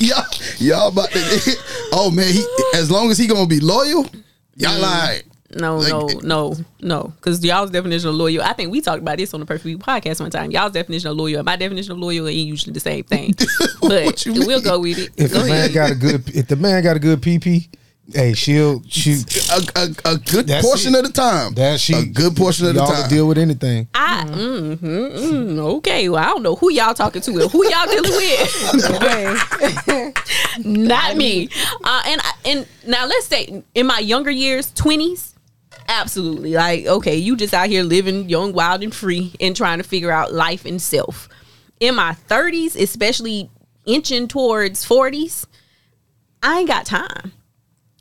y'all, y'all about to. Oh man, he as long as he gonna be loyal, y'all mm. like No, Like- no, no, no. Because y'all's definition of loyal, I think we talked about this on the Perfect Week podcast one time. Y'all's definition of loyal and my definition of loyal ain't usually the same thing. But we'll go with it. If go the man got a good, if the man got a good PP, hey, she'll she A, a, a good That's portion it. of the time. That she a good portion of the y'all time. can deal with anything. I, mm, mm, okay, well, I don't know who y'all talking to and who y'all dealing with. Not me. Uh, and I- and now let's say in my younger years, twenties, absolutely. Like, okay, you just out here living young, wild, and free, and trying to figure out life and self. In my thirties, especially inching towards forties, I ain't got time.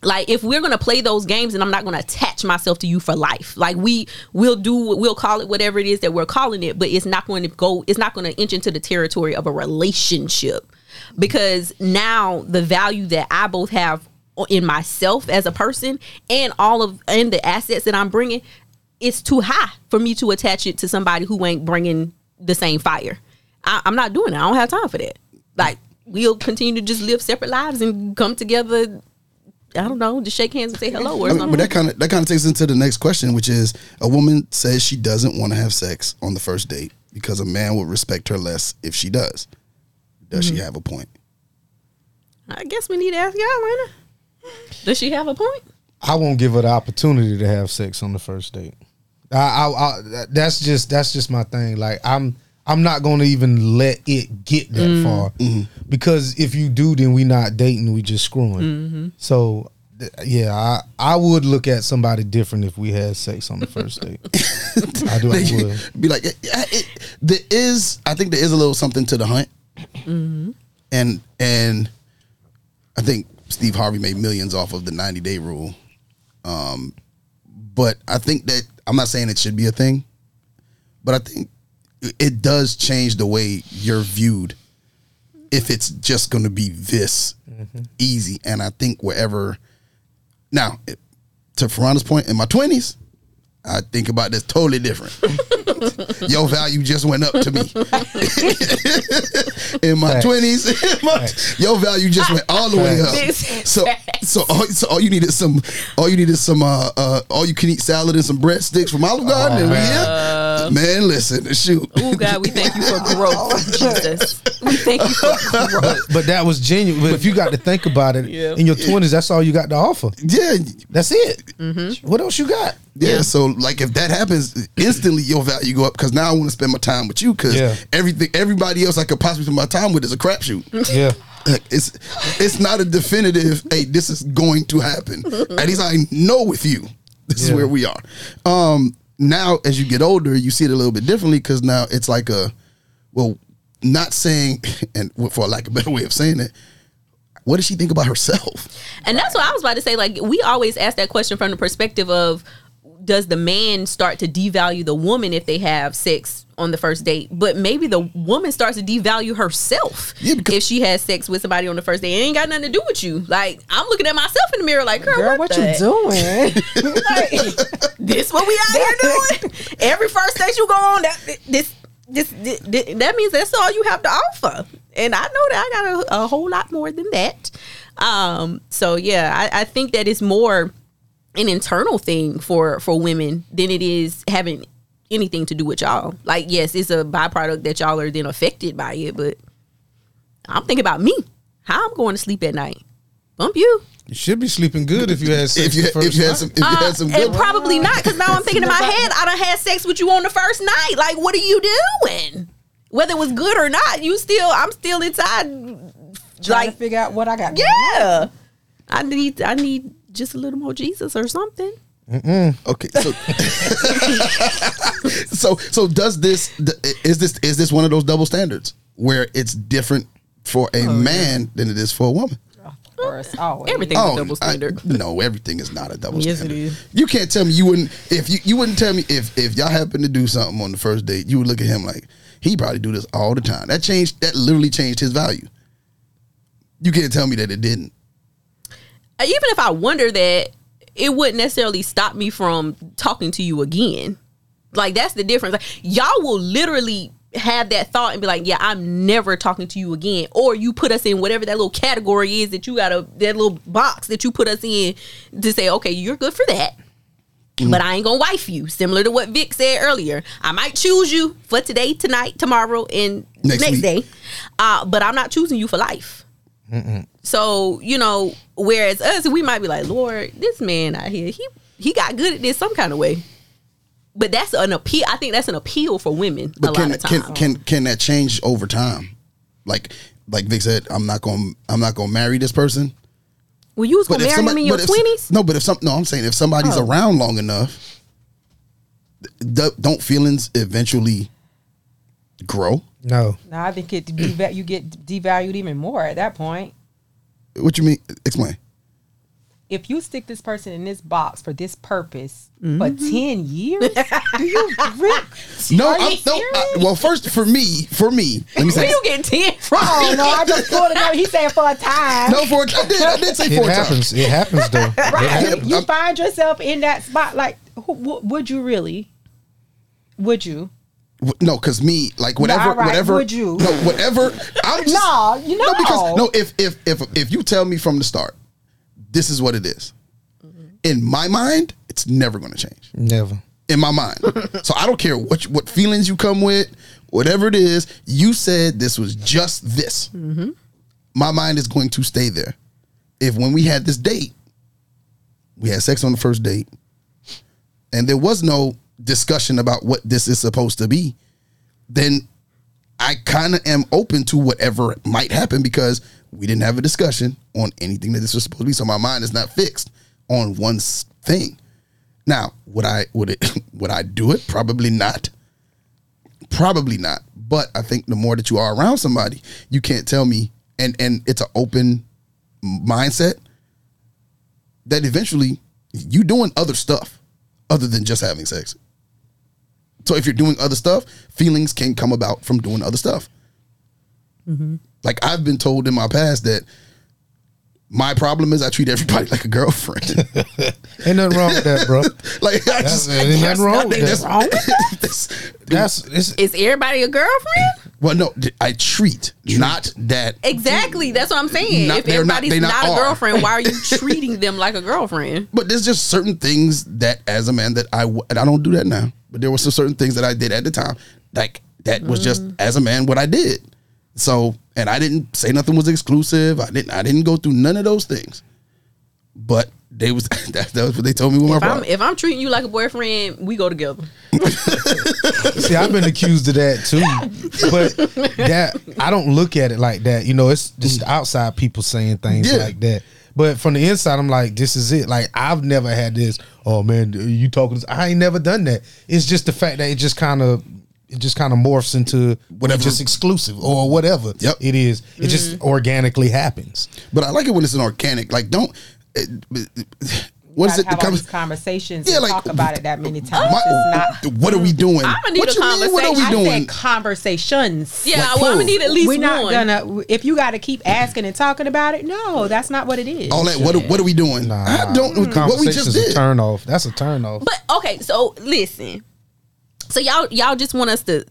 Like if we're gonna play those games and I'm not gonna attach myself to you for life. Like we will do we'll call it whatever it is that we're calling it, but it's not going to go it's not gonna inch into the territory of a relationship. Because now the value that I both have in myself as a person and all of and the assets that I'm bringing, it's too high for me to attach it to somebody who ain't bringing the same fire. I, I'm not doing it. I don't have time for that. Like we'll continue to just live separate lives and come together I don't know, just shake hands and say hello or I mean, something. but that kind of that kind of takes into the next question, which is a woman says she doesn't want to have sex on the first date because a man would respect her less if she does. Does Mm-hmm. she have a point? I guess we need to ask y'all, Lena. Does she have a point? I won't give her the opportunity to have sex on the first date. I, I, I that's just that's just my thing. Like I'm I'm not going to even let it get that Mm. far because if you do, then we not dating. We just screwing. So th- yeah, I I would look at somebody different if we had sex on the first date. I do. I would. Be like, it, it, there is. I think there is a little something to the hunt, Mm-hmm. and and I think Steve Harvey made millions off of the ninety day rule. Um, but I think that I'm not saying it should be a thing, but I think it does change the way you're viewed if it's just going to be this easy. And I think wherever now, to Fraronda's point, in my twenties, I think about this totally different. Your value just went up to me. in my Facts. twenties, your value just went all the way up. So, so all, so all you need is some, all you need is some, uh, uh, all you can eat salad and some breadsticks from Olive Garden. and we here. Man, listen, shoot. Oh God, we thank you for growth, Jesus. We thank you for growth. But that was genuine. But if you got to think about it, Yeah. in your twenties, that's all you got to offer. Yeah, That's it. Mm-hmm. What else you got? Yeah, so like if that happens, instantly your value go up because now I want to spend my time with you because Yeah. everything everybody else I could possibly spend my time with is a crapshoot. Yeah. It's it's not a definitive. Hey, this is going to happen. At least I know with you, this is where we are. Um, now as you get older, you see it a little bit differently because now it's like a well, not saying and for lack of a better way of saying it. What does she think about herself? And that's what I was about to say. Like we always ask that question from the perspective of does the man start to devalue the woman if they have sex on the first date? But maybe the woman starts to devalue herself Yeah, because- if she has sex with somebody on the first date. It ain't got nothing to do with you. Like I'm looking at myself in the mirror, like, girl, Girl, what, what the you doing? Like, this what we out here doing? Every first date you go on, that this, this this that means that's all you have to offer. And I know that I got a, a whole lot more than that. Um, so yeah, I, I think that it's more an internal thing for for women than it is having anything to do with y'all. Like, yes, it's a byproduct that y'all are then affected by it, but I'm thinking about me, how I'm going to sleep at night. Bump you. You should be sleeping good if you had sex. If you the first if you had night. some if you Uh, had some good and probably not, because now I'm thinking in my head, I done had sex with you on the first night. Like, what are you doing? Whether it was good or not, you still, I'm still inside. Trying to figure out what I got. yeah, I need, I need just a little more Jesus or something. Okay, so so so does this is this is this one of those double standards where it's different for Oh, a man than it is for a woman? Of course, always. Everything's a double I- standard. no, everything is not a double Yes, it standard. is. You can't tell me you wouldn't if you you wouldn't tell me if if y'all happen to do something on the first date, you would look at him like he probably do this all the time. That changed that literally changed his value. You can't tell me that it didn't. Uh, even if I wonder that, it wouldn't necessarily stop me from talking to you again. Like that's the difference. Like, y'all will literally have that thought and be like, "Yeah, I'm never talking to you again." Or you put us in whatever that little category is that you got a that little box that you put us in to say, "Okay, you're good for that." But I ain't gonna wife you. Similar to what Vic said earlier. I might choose you for today, tonight, tomorrow, and Next next, day. Uh, but I'm not choosing you for life. So you know, whereas us, we might be like, Lord, this man out here, he he got good at this some kind of way. But that's an appeal. I think that's an appeal for women a But lot can of times. can can can that change over time? Like like Vic said, I'm not gonna I'm not gonna marry this person. well, you was gonna marry him in your twenties. No, but if some no, I'm saying if somebody's Oh. around long enough, don't feelings eventually grow? No. No, I think it deva- you get devalued even more at that point. What you mean? Explain. If you stick this person in this box for this purpose Mm-hmm. for ten years, do you really? No, Are I'm, no. I, well, first for me, for me, let me Where you getting ten from? Oh no, I just pulled it out. He said for a time. no for I did I did say It four times. happens. It happens though. It Right. happens. You I'm- find yourself in that spot. Like, who, w- would you really? Would you? W- No, because me, like whatever, Nah, right, whatever. would you? No, whatever. I'm just, No, you know, No, because no. If if if if you tell me from the start, this is what it is. In my mind, it's never going to change. Never. In my mind, so I don't care what you- what feelings you come with, whatever it is. You said this was just this. Mm-hmm. My mind is going to stay there. If when we had this date, we had sex on the first date, and there was no discussion about what this is supposed to be, then I kind of am open to whatever might happen because we didn't have a discussion on anything that this was supposed to be. So my mind is not fixed on one thing. Now, would I would it would I do it? Probably not. Probably not. But I think the more that you are around somebody, you can't tell me, and and it's an open mindset that eventually you doing other stuff other than just having sex. So if you're doing other stuff, feelings can come about from doing other stuff. Mm-hmm. Like I've been told in my past that my problem is I treat everybody like a girlfriend. Ain't nothing wrong with that, bro. like I just ain't nothing wrong with that's, that. that's- That's it's Is everybody a girlfriend? well, no, I treat, not that. Exactly. That's what I'm saying. Not- if they're not- everybody's not, not a girlfriend, why are you treating them like a girlfriend? But there's just certain things that, as a man, that I and I don't do that now. But there were some certain things that I did at the time, like that was just Mm. as a man what I did. So, and I didn't say nothing was exclusive. I didn't. I didn't go through none of those things. But they was that, that was what they told me was my If I'm, if I'm treating you like a boyfriend, we go together. See, I've been accused of that too, but that I don't look at it like that. You know, it's just outside people saying things Yeah. like that. But from the inside, I'm like, this is it. Like I've never had this. Oh man, you talking? This. I ain't never done that. It's just the fact that it just kind of, it just kind of morphs into Whatever. whatever, just exclusive or whatever. Yep. it is. It just mm. organically happens. But I like it when it's an organic. Like, don't. It, what is Gotta it? have The all these conversations Yeah, and like- talk about it that many times. My- it's not. what are we mm. doing? I'ma need what a you mean? What are we conversation. I doing? said conversations. Yeah, Like well, I'm gonna need at least We're not one. gonna. If you got to keep asking and talking about it, no, that's not what it is. All that. What? What are we doing? Nah, I don't. What we Conversation's just a did. turn off. That's a turn off. But okay, so listen. So y'all y'all just want us to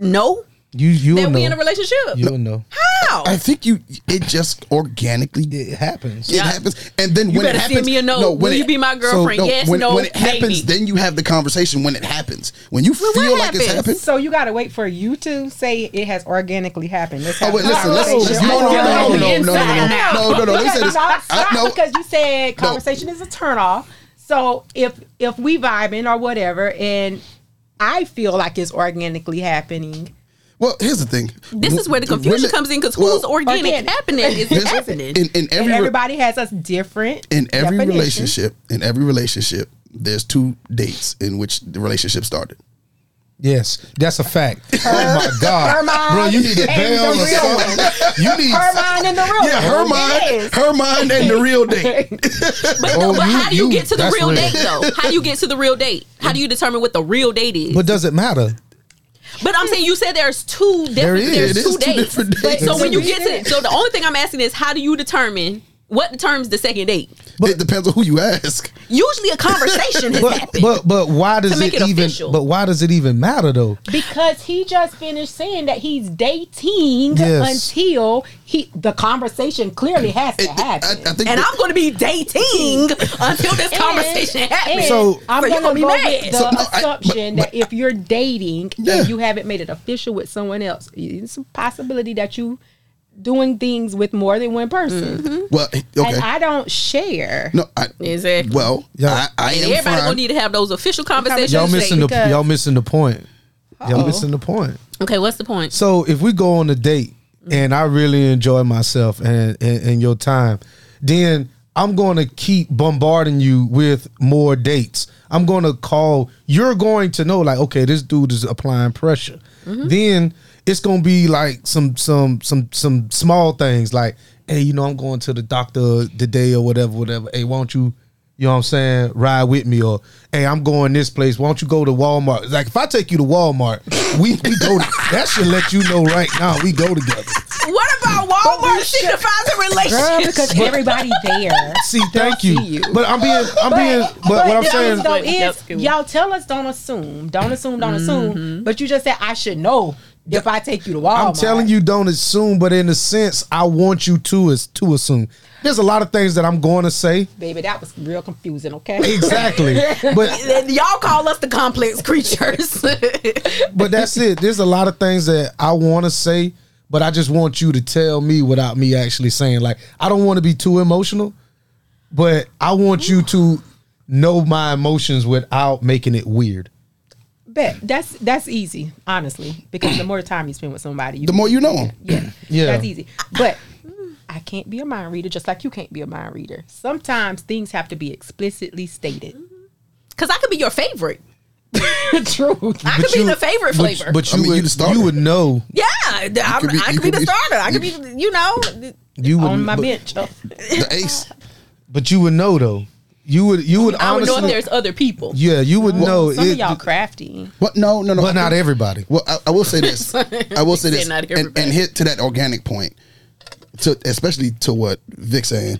know You you that know. we in a relationship? You'll know. How? I think you. It just organically. It happens. It happens, and then You when it better send happens, me a note. Will you be my girlfriend? Yes, when, no, when it happens, maybe. then you have the conversation. When it happens, when you what feel like it's happens? happened. So you got to wait for you to say it has organically happened. Let's Oh have wait, a listen, listen. Oh, conversation. No, no, no, no, no, no, no, no, Inside no, out. no, no, no. Let me say Because- this. Stop, I, stop, no, because you said conversation is a turn off. So if if we vibing or whatever, and I feel like it's organically happening, well, here's the thing. this is where the confusion Women- comes in because well, who's organic Organic. happening is here's- happening. in, in and every re- everybody has us different in every definitions. relationship, in every relationship, there's two dates in which the relationship started. Yes, that's a fact. oh my God, Hermine bro, you need a and bell the or something. You need Her mind and the real. Yeah, her one. mind, Yes. her mind, and the real date. But, Oh, but you- how do you, you- get to the real, real. date though? How do you get to the real date? How do you determine what the real date is? But does it matter? But I'm saying you said there's two different is. there's two two dates. different dates. So when you Yes, get it to so the only thing I'm asking is how do you determine What determines the second date? But it depends on who you ask. Usually, a conversation has But happened. but but why does To make it, it even? official. But why does it even matter though? Because he just finished saying that he's dating Yes. until he the conversation clearly has to It- I, happen. I think and that- I'm going to be dating until this conversation happens. And So- I'm So gonna gonna be mad. with the So, no, I- assumption but- that if you're dating Yeah. and you haven't made it official with someone else, it's a possibility that you doing things with more than one person. Mm-hmm. Mm-hmm. well, okay. And I don't share. no, I, Exactly. well, Yeah. I, I and am everybody fine. gonna need to have those official conversations. Y'all missing the because- y'all missing the point. Y'all missing the point. okay, what's the point? So if we go on a date mm-hmm. and I really enjoy myself and, and and your time, then I'm going to keep bombarding you with more dates. I'm going to call. You're going to know like, okay, this dude is applying pressure. Then it's going to be like some some some some small things like, hey, you know, I'm going to the doctor today or whatever, whatever. Hey, why don't you? You know what I'm saying? Ride with me, or hey, I'm going this place. Why don't you go to Walmart? Like if I take you to Walmart, we we go. that should let you know right now we go together. What about Walmart She defines a Girl, relationship? because everybody there. See, thank you. see you. But I'm being, I'm being. But, what I'm saying, thing though That's is, y'all tell us don't assume, don't assume, don't assume. Mm-hmm. But you just said I should know if I take you to Walmart. I'm telling you, don't assume. But in a sense, I want you to is to assume. There's a lot of things that I'm going to say. baby, that was real confusing. Okay, Exactly. but Y'all call us the complex creatures. but that's it. There's a lot of things that I want to say, but I just want you to tell me without me actually saying. Like, I don't want to be too emotional, but I want you to know my emotions without making it weird. Bet that's that's easy, honestly, because the more time you spend with somebody, you the more you know 'em. yeah, Yeah. that's easy. But I can't be a mind reader, just like you can't be a mind reader. Sometimes things have to be explicitly stated. Because I could be your favorite. True. I could be the favorite but- flavor. But, I you mean, you would, the you would know. yeah, I'm, I could be- could be the be- starter. I could you- be, you know, You would on my but- bench. The ace. But you would know though. You would you would I would know if there's other people. Yeah, you would know some it, of y'all crafty. What? No, no, no. but not everybody. Well, I, I will say this. I will say this, not and, everybody. and hit to that organic point, to especially to what Vic's saying.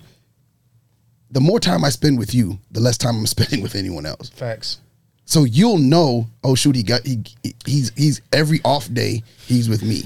The more time I spend with you, the less time I'm spending with anyone else. Facts. So you'll know. Oh shoot, he got he he's he's every off day he's with me.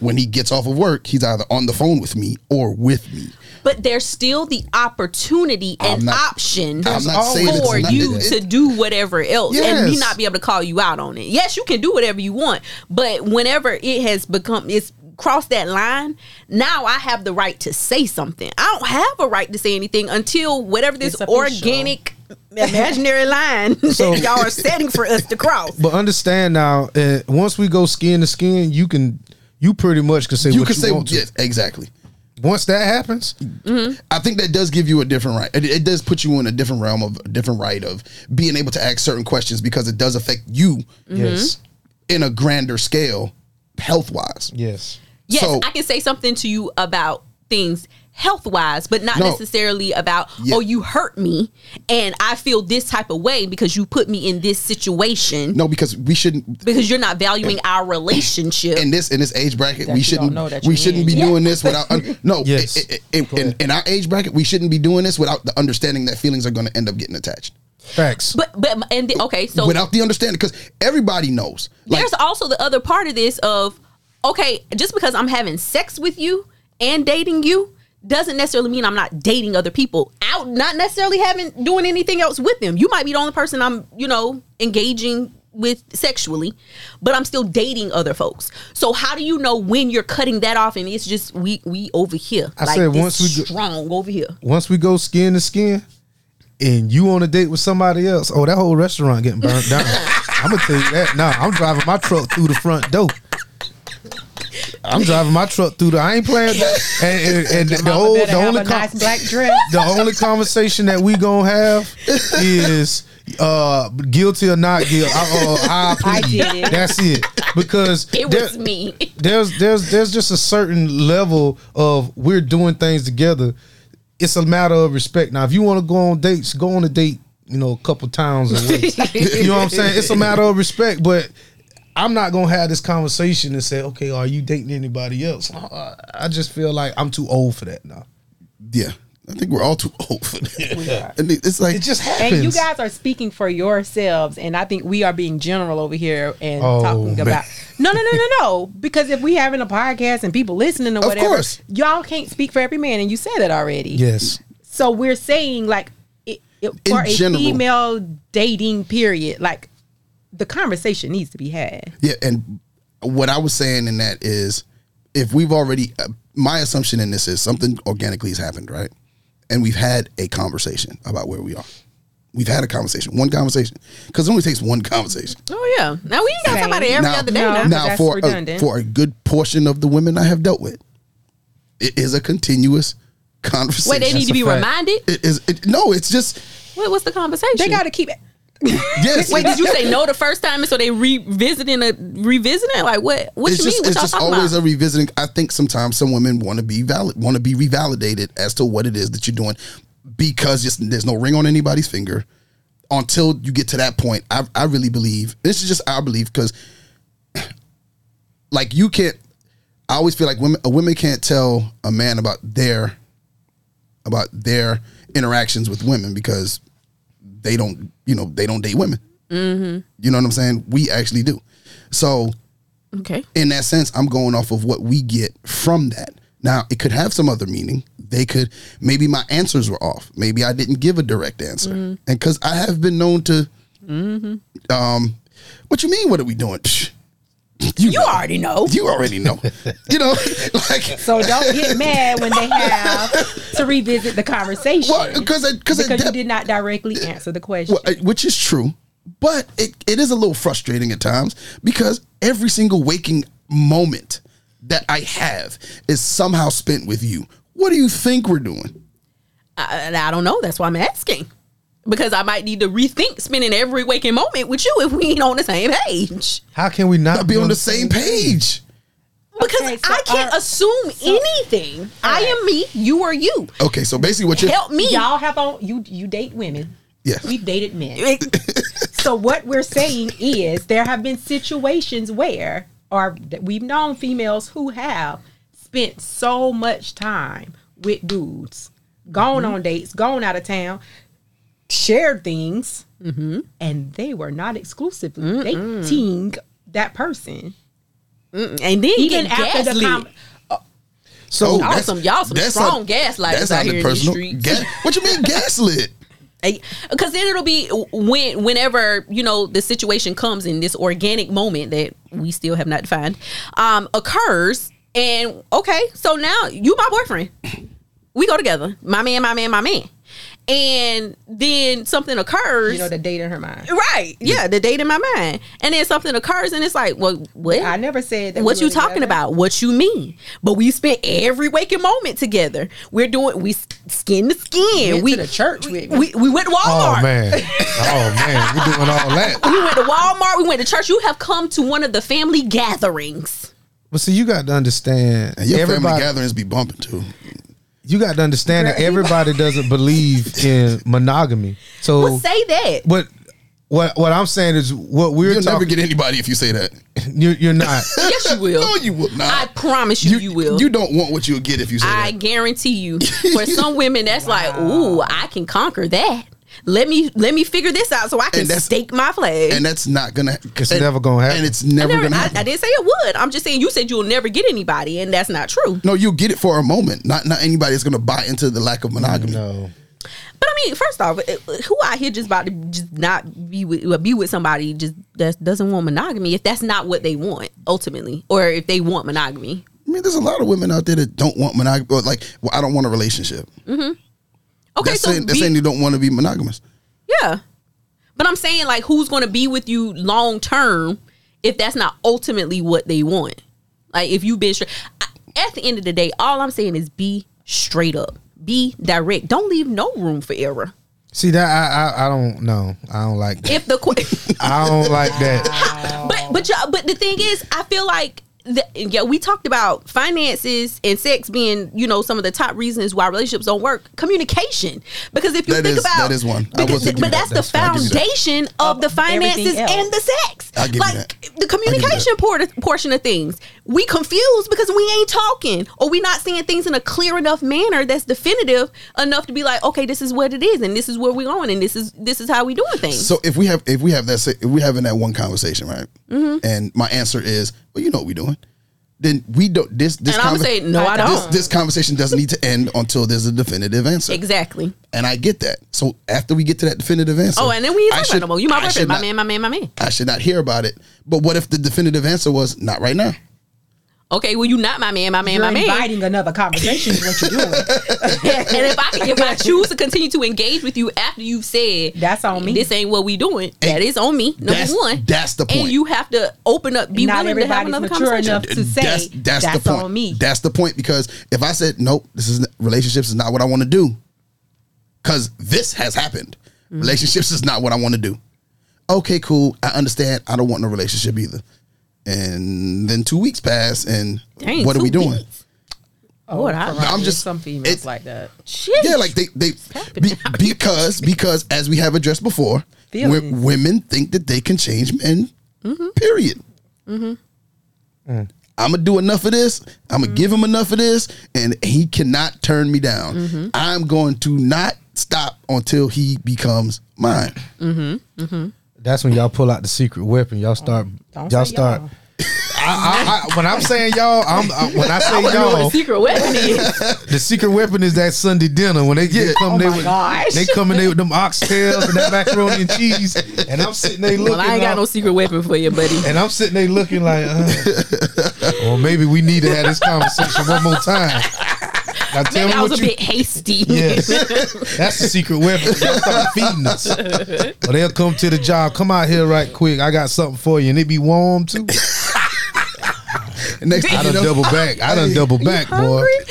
When he gets off of work, he's either on the phone with me or with me. But there's still the opportunity and I'm not- option I'm not saying it's for not- you it- to do whatever else and me not be able to call you out on it. Yes, you can do whatever you want, but whenever it has become it's crossed that line, now I have the right to say something. I don't have a right to say anything until whatever this It's official. organic imaginary line So- that y'all are setting for us to cross. But understand now, uh, once we go skin to skin, you can you pretty much can say You what can you say want to. yes, exactly. Once that happens, mm-hmm. I think that does give you a different right. It, it does put you in a different realm of a different right of being able to ask certain questions because it does affect you mm-hmm. yes, in a grander scale, health wise. yes. Yes, So- I can say something to you about things health wise, but not No. necessarily about, Yeah. oh, you hurt me and I feel this type of way because you put me in this situation No, because we shouldn't because you're not valuing our relationship. in this in this age bracket. we shouldn't know that we shouldn't in. be Yeah. doing this without no. Yes. in, in our age bracket, we shouldn't be doing this without the understanding that feelings are going to end up getting attached. Facts. but but and the, okay, so without the understanding, because everybody knows. Like, there's also the other part of this of okay, just because I'm having sex with you and dating you doesn't necessarily mean I'm not dating other people out, not necessarily having doing anything else with them. You might be the only person I'm, you know, engaging with sexually, but I'm still dating other folks. So how do you know when you're cutting that off and it's just we we over here? I said this once we go- strong over here. Once we go skin to skin, and you on a date with somebody else, oh, that whole restaurant getting burnt down. I'm gonna tell you that. Now I'm driving my truck through the front door. I'm driving my truck through the. I ain't playing. that. And, and, and the, whole, the only com- nice black dress. the only conversation that we gonna have is uh guilty or not guilty. Uh, uh, I, I plead. did. That's it. Because It there- was me. there's there's there's just a certain level of we're doing things together. It's a matter of respect. Now, if you want to go on dates, go on a date. You know, a couple towns away. you know what I'm saying? It's a matter of respect, but. I'm not gonna have this conversation and say, "Okay, are you dating anybody else?" Uh, I just feel like I'm too old for that now. yeah, I think we're all too old for that. We are. And it's like It just happens. And you guys are speaking for yourselves, and I think we are being general over here and Oh, talking man. about. No, no, no, no, no. Because if we having a podcast and people listening or Of whatever, course. y'all can't speak for every man, and you said it already. yes. So we're saying like it, it, for a general. female dating period, like the conversation needs to be had. Yeah, and what I was saying in that is, if we've already, uh, my assumption in this is something organically has happened, right? And we've had a conversation about where we are. We've had a conversation, one conversation, because it only takes one conversation. Oh yeah. Now we ain't got Same. somebody every now, other day No. now. now that's for a, for a good portion of the women I have dealt with, it is a continuous conversation. Wait, they need That's to be fact. reminded. It is it, no, it's just What, what's the conversation? They got to keep it. Yes. Wait, did you say no the first time, and so they revisiting a revisiting? Like what? What it's you just mean? What it's just always about? a revisiting. I think sometimes some women want to be valid, want to be revalidated as to what it is that you're doing, because just, there's no ring on anybody's finger. Until you get to that point, I I really believe this is just I believe because, like you can't. I always feel like women a woman can't tell a man about their about their interactions with women because they don't you know they don't date women. Mm-hmm. You know what I'm saying? We actually do. So okay. in that sense, I'm going off of what we get from that. Now, it could have some other meaning. They could maybe my answers were off. Maybe I didn't give a direct answer, and because I have been known to, um, what you mean? What are we doing? Psh, You, You know. already know. You already know. you know, like So don't get mad when they have to revisit the conversation well, because because because you did not directly answer the question. Well, uh, which is true, but it, it is a little frustrating at times because every single waking moment that I have is somehow spent with you. What do you think we're doing? I, I don't know. That's why I'm asking. Because I might need to rethink spending every waking moment with you if we ain't on the same page. How can we not be on the same page. Because Okay, so I can't are- assume anything. I am me, you are you. Okay, so basically, what you're Help me. Y'all have on you. You date women. Yes. We've dated men. so what we're saying is there have been situations where, or that we've known females who have spent so much time with dudes, gone Mm-hmm. on dates, gone out of town, shared things, and they were not exclusively dating that person. and then Even get after the gaslit. com- So Oh, Y'all that's- some- y'all some that's strong not- gaslighters out here the in these personal. streets. Ga- what you mean gaslit? because then it'll be when whenever you know the situation comes in this organic moment that we still have not defined um occurs and okay so now you my boyfriend we go together my man my man my man and then something occurs You know, the date in her mind. right yeah the date in my mind and then something occurs and it's like well what I never said that. what we you were talking together. about? What you mean? But we spent every waking moment together. We're doing we skin to skin. We went we to the church with me. we, we went to oh, Walmart. Oh man. Oh man. We're doing all that. We went to Walmart. We went to church. You have come to one of the family gatherings. But see, you got to understand. And your family gatherings be bumping too. You got to understand that everybody doesn't believe in monogamy. So Well, say that. what? What? What I'm saying is, what we're You'll never get anybody if you say that. You're, you're not. Yes, you will. No, you will not. I promise you, you, will. You don't want what you'll get if you say I that. I guarantee you. For some women, that's like, ooh, I can conquer that. Let me let me figure this out so I can stake my flag. And that's not gonna. It's and- never gonna happen. And it's never, never- gonna I, happen. I didn't say it would. I'm just saying you said you'll never get anybody, and that's not true. no, you'll get it for a moment. Not not anybody that's gonna buy into the lack of monogamy. no. But I mean, first off, uh, who out here just about to just not be with be with somebody just that doesn't want monogamy if that's not what they want ultimately, or if they want monogamy? I mean, there's a lot of women out there that don't want monogamy. Or like, well, I don't want a relationship. Okay, that's so saying, that's be- saying you don't want to be monogamous. yeah, but I'm saying like, who's going to be with you long term if that's not ultimately what they want? Like, if you've been straight, at the end of the day, all I'm saying is be straight up, be direct. Don't leave no room for error. See that I, I I don't know. I don't like that. If the que- I don't like that. but but y'all- but the thing is, I feel like the, yeah, we talked about finances and sex being you know some of the top reasons why relationships don't work. Communication, because if you That think is- about that is one. Because- give you but that. that's, the That's- I'll give you that. foundation of the finances and the sex. I'll give you like that. the communication por- portion of things. We confused because we ain't talking or we not seeing things in a clear enough manner that's definitive enough to be like, okay, this is what it is, and this is where we're going, and this is this is how we doing things. So if we have if we have that if we having that one conversation, right? Mm-hmm. And my answer is, well, you know what we're doing. Then we don't. This this And conver- say, no, I This, don't. this conversation doesn't need to end until there's a definitive answer. exactly. And I get that. So after we get to that definitive answer, Oh, and then we ain't I talking should- no more. You my boyfriend, my man, my man, my man. I should not hear about it. But what if the definitive answer was not right now? Okay, well, you not my man, my man, You're my man. inviting another conversation. is what you're doing. and if I if I choose to continue to engage with you after you've said That's on me. this ain't what we doing, that is on me. Number That's- one, that's the point. And you have to open up, be Not willing to have another mature conversation. enough to say that's, that's, that's the point. on me. That's the point because if I said nope, this is relationships is not what I want to do, because this has happened. Mm-hmm. Relationships is not what I want to do. Okay, cool. I understand. I don't want no relationship either. And then two weeks pass, and Dang, what are we doing? weeks. Oh, Lord, I- I'm just some females it- like that. Shit. Yeah, like they they be, because because as we have addressed before, wo- women think that they can change men. Mm-hmm. Period. mm-hmm mm. I'm gonna do enough of this. I'm gonna mm-hmm. give him enough of this, and he cannot turn me down. Mm-hmm. I'm going to not stop until he becomes mine. That's when y'all pull out the secret weapon. Y'all start. Don't y'all start. y'all. I, I, I, when I'm saying y'all, I'm uh, when I say know y'all, a secret weapon is. the secret weapon is that Sunday dinner when they, they Yeah. come Oh there with gosh. they come in there with them oxtails and that macaroni and cheese, and I'm sitting there looking. Well, I ain't got all- no secret weapon for you, buddy. and I'm sitting there looking like, uh, well, maybe we need to have this conversation one more time. Now tell Maybe I was a you. bit hasty. Yes, that's the secret weapon. Y'all start feeding us. Or they'll come to the job. Come out here right quick. I got something for you, and it be warm too. And next thing I you done know, double back. I done double back, boy.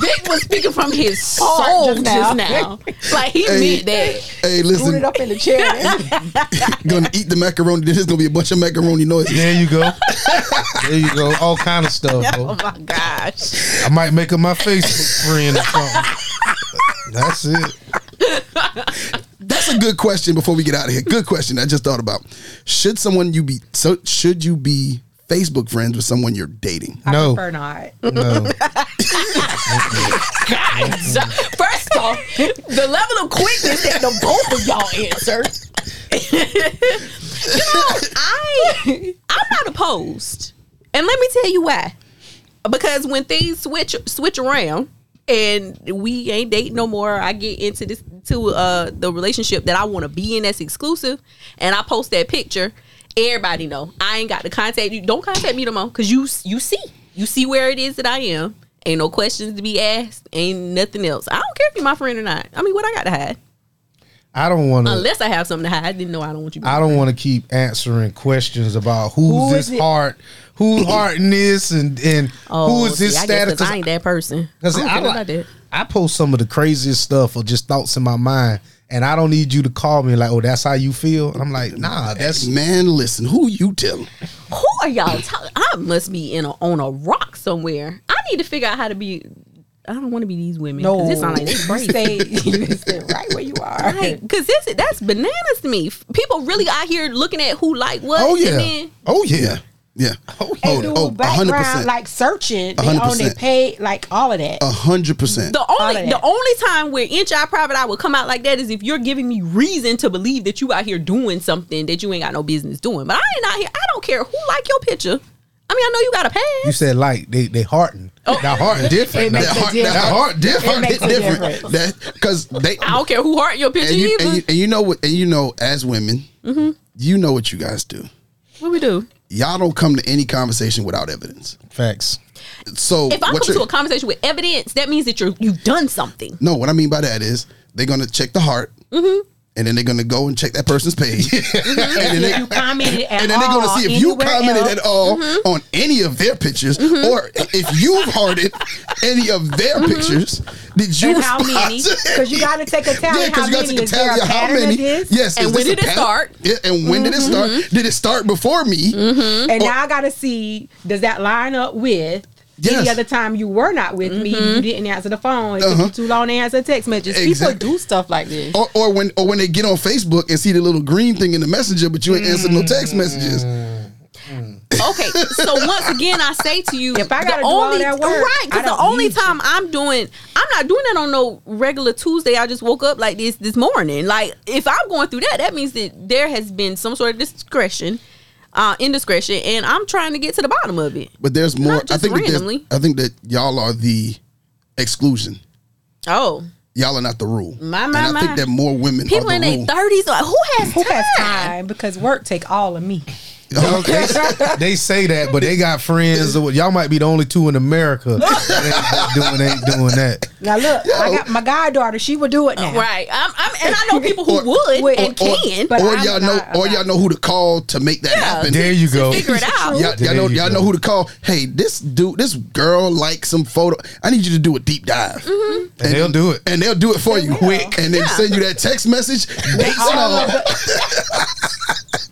Vic was speaking from his soul just just now. now. Like he Hey. meant that. hey, listen. Put listen, it up in the chair. gonna eat the macaroni. There's gonna be a bunch of macaroni noises. There you go. There you go. All kind of stuff. Oh my gosh. I might make up my Facebook friend or something. That's it. That's a good question. Before we get out of here, good question. I just thought about. Should someone you be so? Should you be Facebook friends with someone you're dating? I No. prefer not. No. Guys, first off, the level of quickness that the both of y'all answer. you know, I I'm not opposed. And let me tell you why. Because when things switch switch around and we ain't dating no more, I get into this to uh the relationship that I want to be in that's exclusive and I post that picture, everybody know. I ain't got to contact you. Don't contact me no more cuz you you see. You see where it is that I am. Ain't no questions to be asked. Ain't nothing else. I don't care if you're my friend or not. I mean, what I got to hide? I don't want to. Unless I have something to hide, then no, I don't want you. to be I don't want to keep answering questions about who's Who this is it? heart, who's hearting this, and and oh, who is this Oh, I status. I ain't that person. I Because don't I, like-. I post some of the craziest stuff or just thoughts in my mind, and I don't need you to call me like, "Oh, that's how you feel." And I'm like, "Nah, that's Man, listen. Who you telling? Who are y'all talking? I must be in a, on a rock somewhere. I need to figure out how to be. I don't want to be these women. No, 'cause it sound like they you crazy. stay, you stay right where you are. Because this that's bananas to me. People really out here looking at who like what. Oh, oh yeah, And then, oh yeah." Yeah. Oh, And do oh, background 100%. like searching, they on their 100%. pay, like all of that. A hundred percent. the only the only time where inch eye private eye would come out like that is if you're giving me reason to believe that you out here doing something that you ain't got no business doing. But I ain't out here. I don't care who like your picture. I mean, I know you got a pass. You said like they they hearting. Oh. That heart different. It makes That a heart, difference. that heart different. It makes different. That because they I don't care who heart your picture and you, either. and you and you know what and you know as women, mm-hmm. you know what you guys do. what we do? Y'all don't come to any conversation without evidence. Facts. So If I come to a conversation with evidence, that means that you're you've done something. no, what I mean by that is they're gonna check the heart, Mm-hmm. And then they're gonna go and check that person's page, and then they, if you commented at and then they're gonna see if you commented else, at all Mm-hmm. on any of their pictures, or if you've hearted any of their Mm-hmm. pictures. Did you And how many? Because you got to take a tally. Yeah, because how you got many to is there tell a you how many. Yes, And when did it start? Yeah, and when did it start? Did it start before me? Mm-hmm. And now I got to see does that line up with Yes. Any other time you were not with me, you didn't answer the phone. It Uh-huh. you too long to answer a text messages. Exactly. People do stuff like this. Or, or when or when they get on Facebook and see the little green thing in the messenger, but you ain't answered no text messages. Okay, so once again, I say to you, If I gotta do all only that work, right, because the only need you. time I'm doing, I'm not doing that on no regular Tuesday. I just woke up like this this morning. Like if I'm going through that, that means that there has been some sort of discretion, uh, indiscretion, and I'm trying to get to the bottom of it. But there's more. Not I just think that randomly. I think that y'all are the exclusion. Oh, Y'all are not the rule. My, my, and I my. think that more women people are in their thirties, like who has Who time? has time? Because work take all of me. Okay. they say that, but they got friends. Y'all might be the only two in America that ain't doing ain't doing that. Now look, I got my goddaughter. She would do it now. Right, I'm, I'm, and I know people who Or- would Wait, and or, can. But or I'm y'all know, or about- y'all know who to call to make that happen. There you go. figure it out. Y'all, y'all know, you y'all go. know who to call. Hey, this dude, this girl likes some photo. I need you to do a deep dive, Mm-hmm. And they'll do it. and they'll do it for you will. quick, and then Yeah. send you that text message. Dates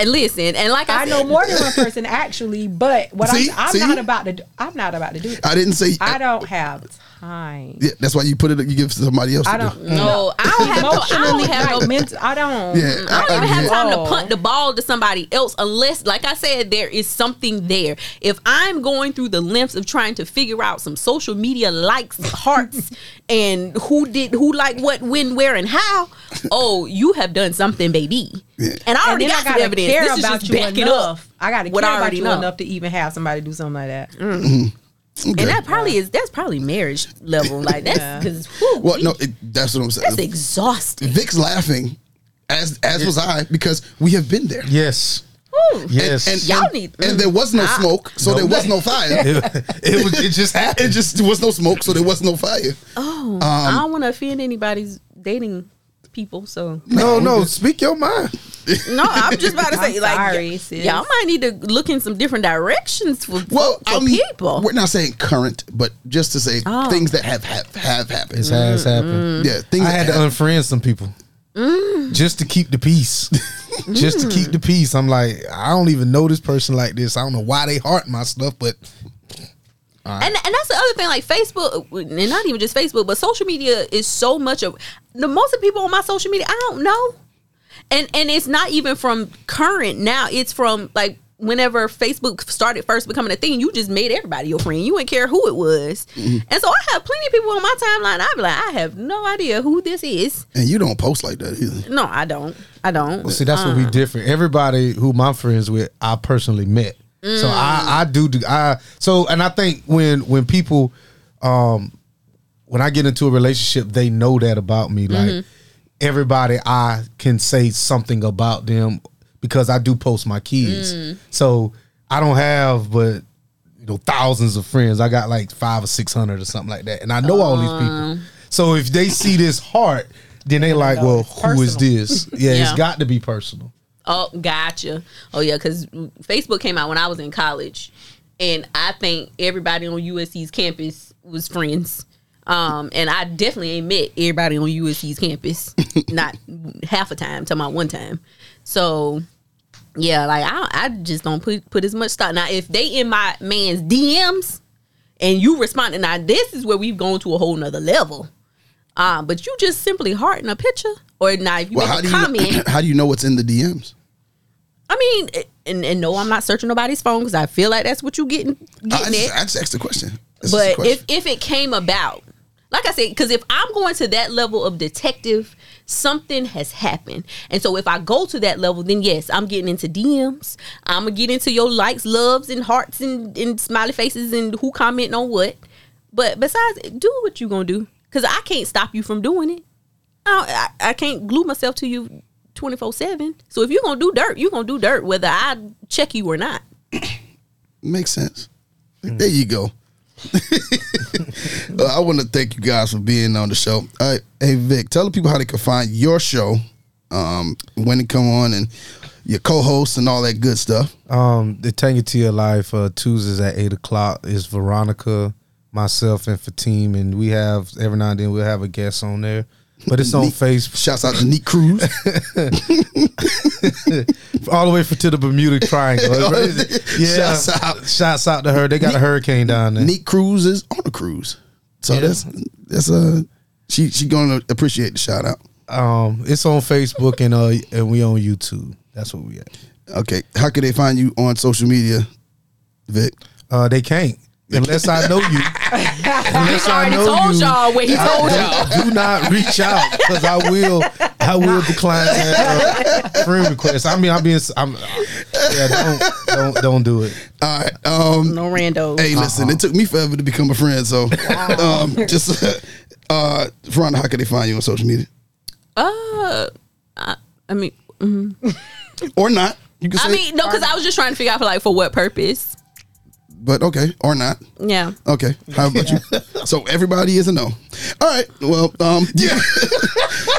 and All all. of the- and listen, and like I, I said, know more than one person actually, but what See? I'm, I'm not about to. do- I'm not about to do that. I didn't say. I don't have time. Yeah, that's why you put it. You give somebody else. I don't. Do. No, I don't have no. I Emotionally, don't have no. mental, I don't. Yeah, I don't even have get- time Oh. to punt the ball to somebody else unless, like I said, there is something there. If I'm going through the lengths of trying to figure out some social media likes, hearts, and who did who like what, when, where, and how, oh, you have done something, baby. Yeah. And I already then got I some gotta evidence. care This is about just you backing enough. up. I gotta what care I about already you know. enough to even have somebody do something like that. Mm-hmm. And that probably is that's probably marriage level. Like that's Yeah. because Well, no, it, that's what I'm saying. that's exhausting. Vic's laughing, as as was I, because we have been there. Yes. Woo. Yes. And, Y'all and, need- and there was no Ah. smoke, so there was no fire. it, it was. It just It just there was no smoke, so there was no fire. Oh, Um, I don't want to offend anybody's dating people, so No, no. Speak your mind. no, I'm just about to say, I'm like, sorry, y- y'all might need to look in some different directions for, Well, for I mean, people. we're not saying current, but just to say Oh. things that have have, have happened. It has happened. Yeah, things I had to have- unfriend some people Mm. just to keep the peace. just to keep the peace. I'm like, I don't even know this person like this. I don't know why they heart my stuff, but Uh-huh. and and that's the other thing, like Facebook, and not even just Facebook, but social media is so much of the most of the people on my social media. I don't know, and and it's not even from current now. It's from like whenever Facebook started first becoming a thing. You just made everybody your friend. You didn't care who it was, mm-hmm. and so I have plenty of people on my timeline. I be like, I have no idea who this is. and you don't post like that either. No, I don't. I don't. see, that's what we uh-uh. different. Everybody who my friends with, I personally met. So I, I do, do I so and I think when when people um when I get into a relationship, they know that about me. Like everybody I can say something about them because I do post my kids. So I don't have but you know thousands of friends. I got like five or six hundred or something like that. And I know all these people. So if they see this heart, then they like, well, who is personal. this? Yeah, Yeah. it's got to be personal. Oh, gotcha. Oh yeah, because Facebook came out when I was in college, and I think everybody on USC's campus was friends. Um, and I definitely ain't met everybody on USC's campus. not half a time, talking about one time. So yeah, like I, I just don't put put as much thought. Now, if they in my man's DMs and you responding, now this is where we've gone to a whole nother level. Um, but you just simply hearting a picture, or now if you Well, make how a do comment. you how do you know what's in the DMs? I mean, and, and no, I'm not searching nobody's phone because I feel like that's what you getting I getting just, at. I just asked the question. That's just But question. if if it came about, like I said, because if I'm going to that level of detective, something has happened, and so if I go to that level, then yes, I'm getting into DMs. I'm gonna get into your likes, loves, and hearts, and, and smiley faces, and who commenting on what. But besides, do what you gonna do, because I can't stop you from doing it. I, I, I can't glue myself to you 24 7. So if you're gonna do dirt, you're gonna do dirt, whether I check you or not. Makes sense. There you go. Uh, I want to thank you guys for being on the show. All right, hey Vic, tell the people how they can find your show, um, when it come on, and your co-hosts and all that good stuff. Um, the Tangy Tea Of Life uh, Tuesdays at eight o'clock is Veronica, myself, and Fatim, and we have every now and then we'll have a guest on there. But it's on Nique- Facebook. Shouts out to Nique Crews. all the way for to the Bermuda Triangle. yeah, Shouts out. shouts out to her. They got a hurricane down there. Nique Crews is on a cruise. So Yeah. that's that's uh she she gonna appreciate the shout out. Um, it's on Facebook and uh, and we on YouTube. That's what we at. Okay. How can they find you on social media, Vic? Uh, they can't unless I know you. unless I already know told you. y'all what he I told don't- y'all. Do not reach out because I will. I will decline that uh, friend request. I mean, I'm being. I'm. Yeah, don't don't don't do it. All right. Um No randos. Hey, listen, it took me forever to become a friend, so um just uh Fraronda, how can they find you on social media? Uh, I, I mean, mm-hmm. Or not. You can say I mean, no, because I was just trying to figure out for like for what purpose. But okay, or not. Yeah. Okay. How about you? So everybody is a no. All right. Well, um, yeah.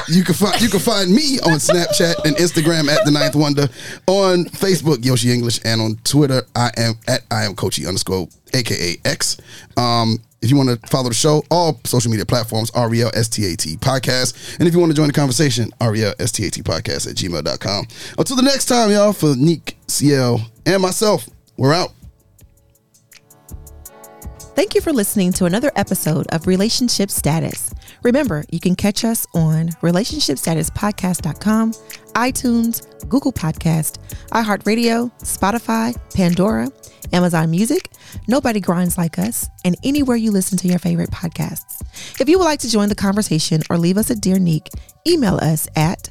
you can find you can find me on Snapchat and Instagram at the Ninth Wonder, on Facebook Yoshi English, and on Twitter I am at I am Coachy underscore aka X. Um, if you want to follow the show, all social media platforms, REL STAT podcast. And if you want to join the conversation, REL STAT podcast at gmail.com. Until the next time, y'all, for Nique, CL, and myself, we're out. Thank you for listening to another episode of Relationship Status. Remember, you can catch us on relationshipstatuspodcast.com, iTunes, Google Podcast, iHeartRadio, Spotify, Pandora, Amazon Music, Nobody Grinds Like Us, and anywhere you listen to your favorite podcasts. If you would like to join the conversation or leave us a dear Nique, email us at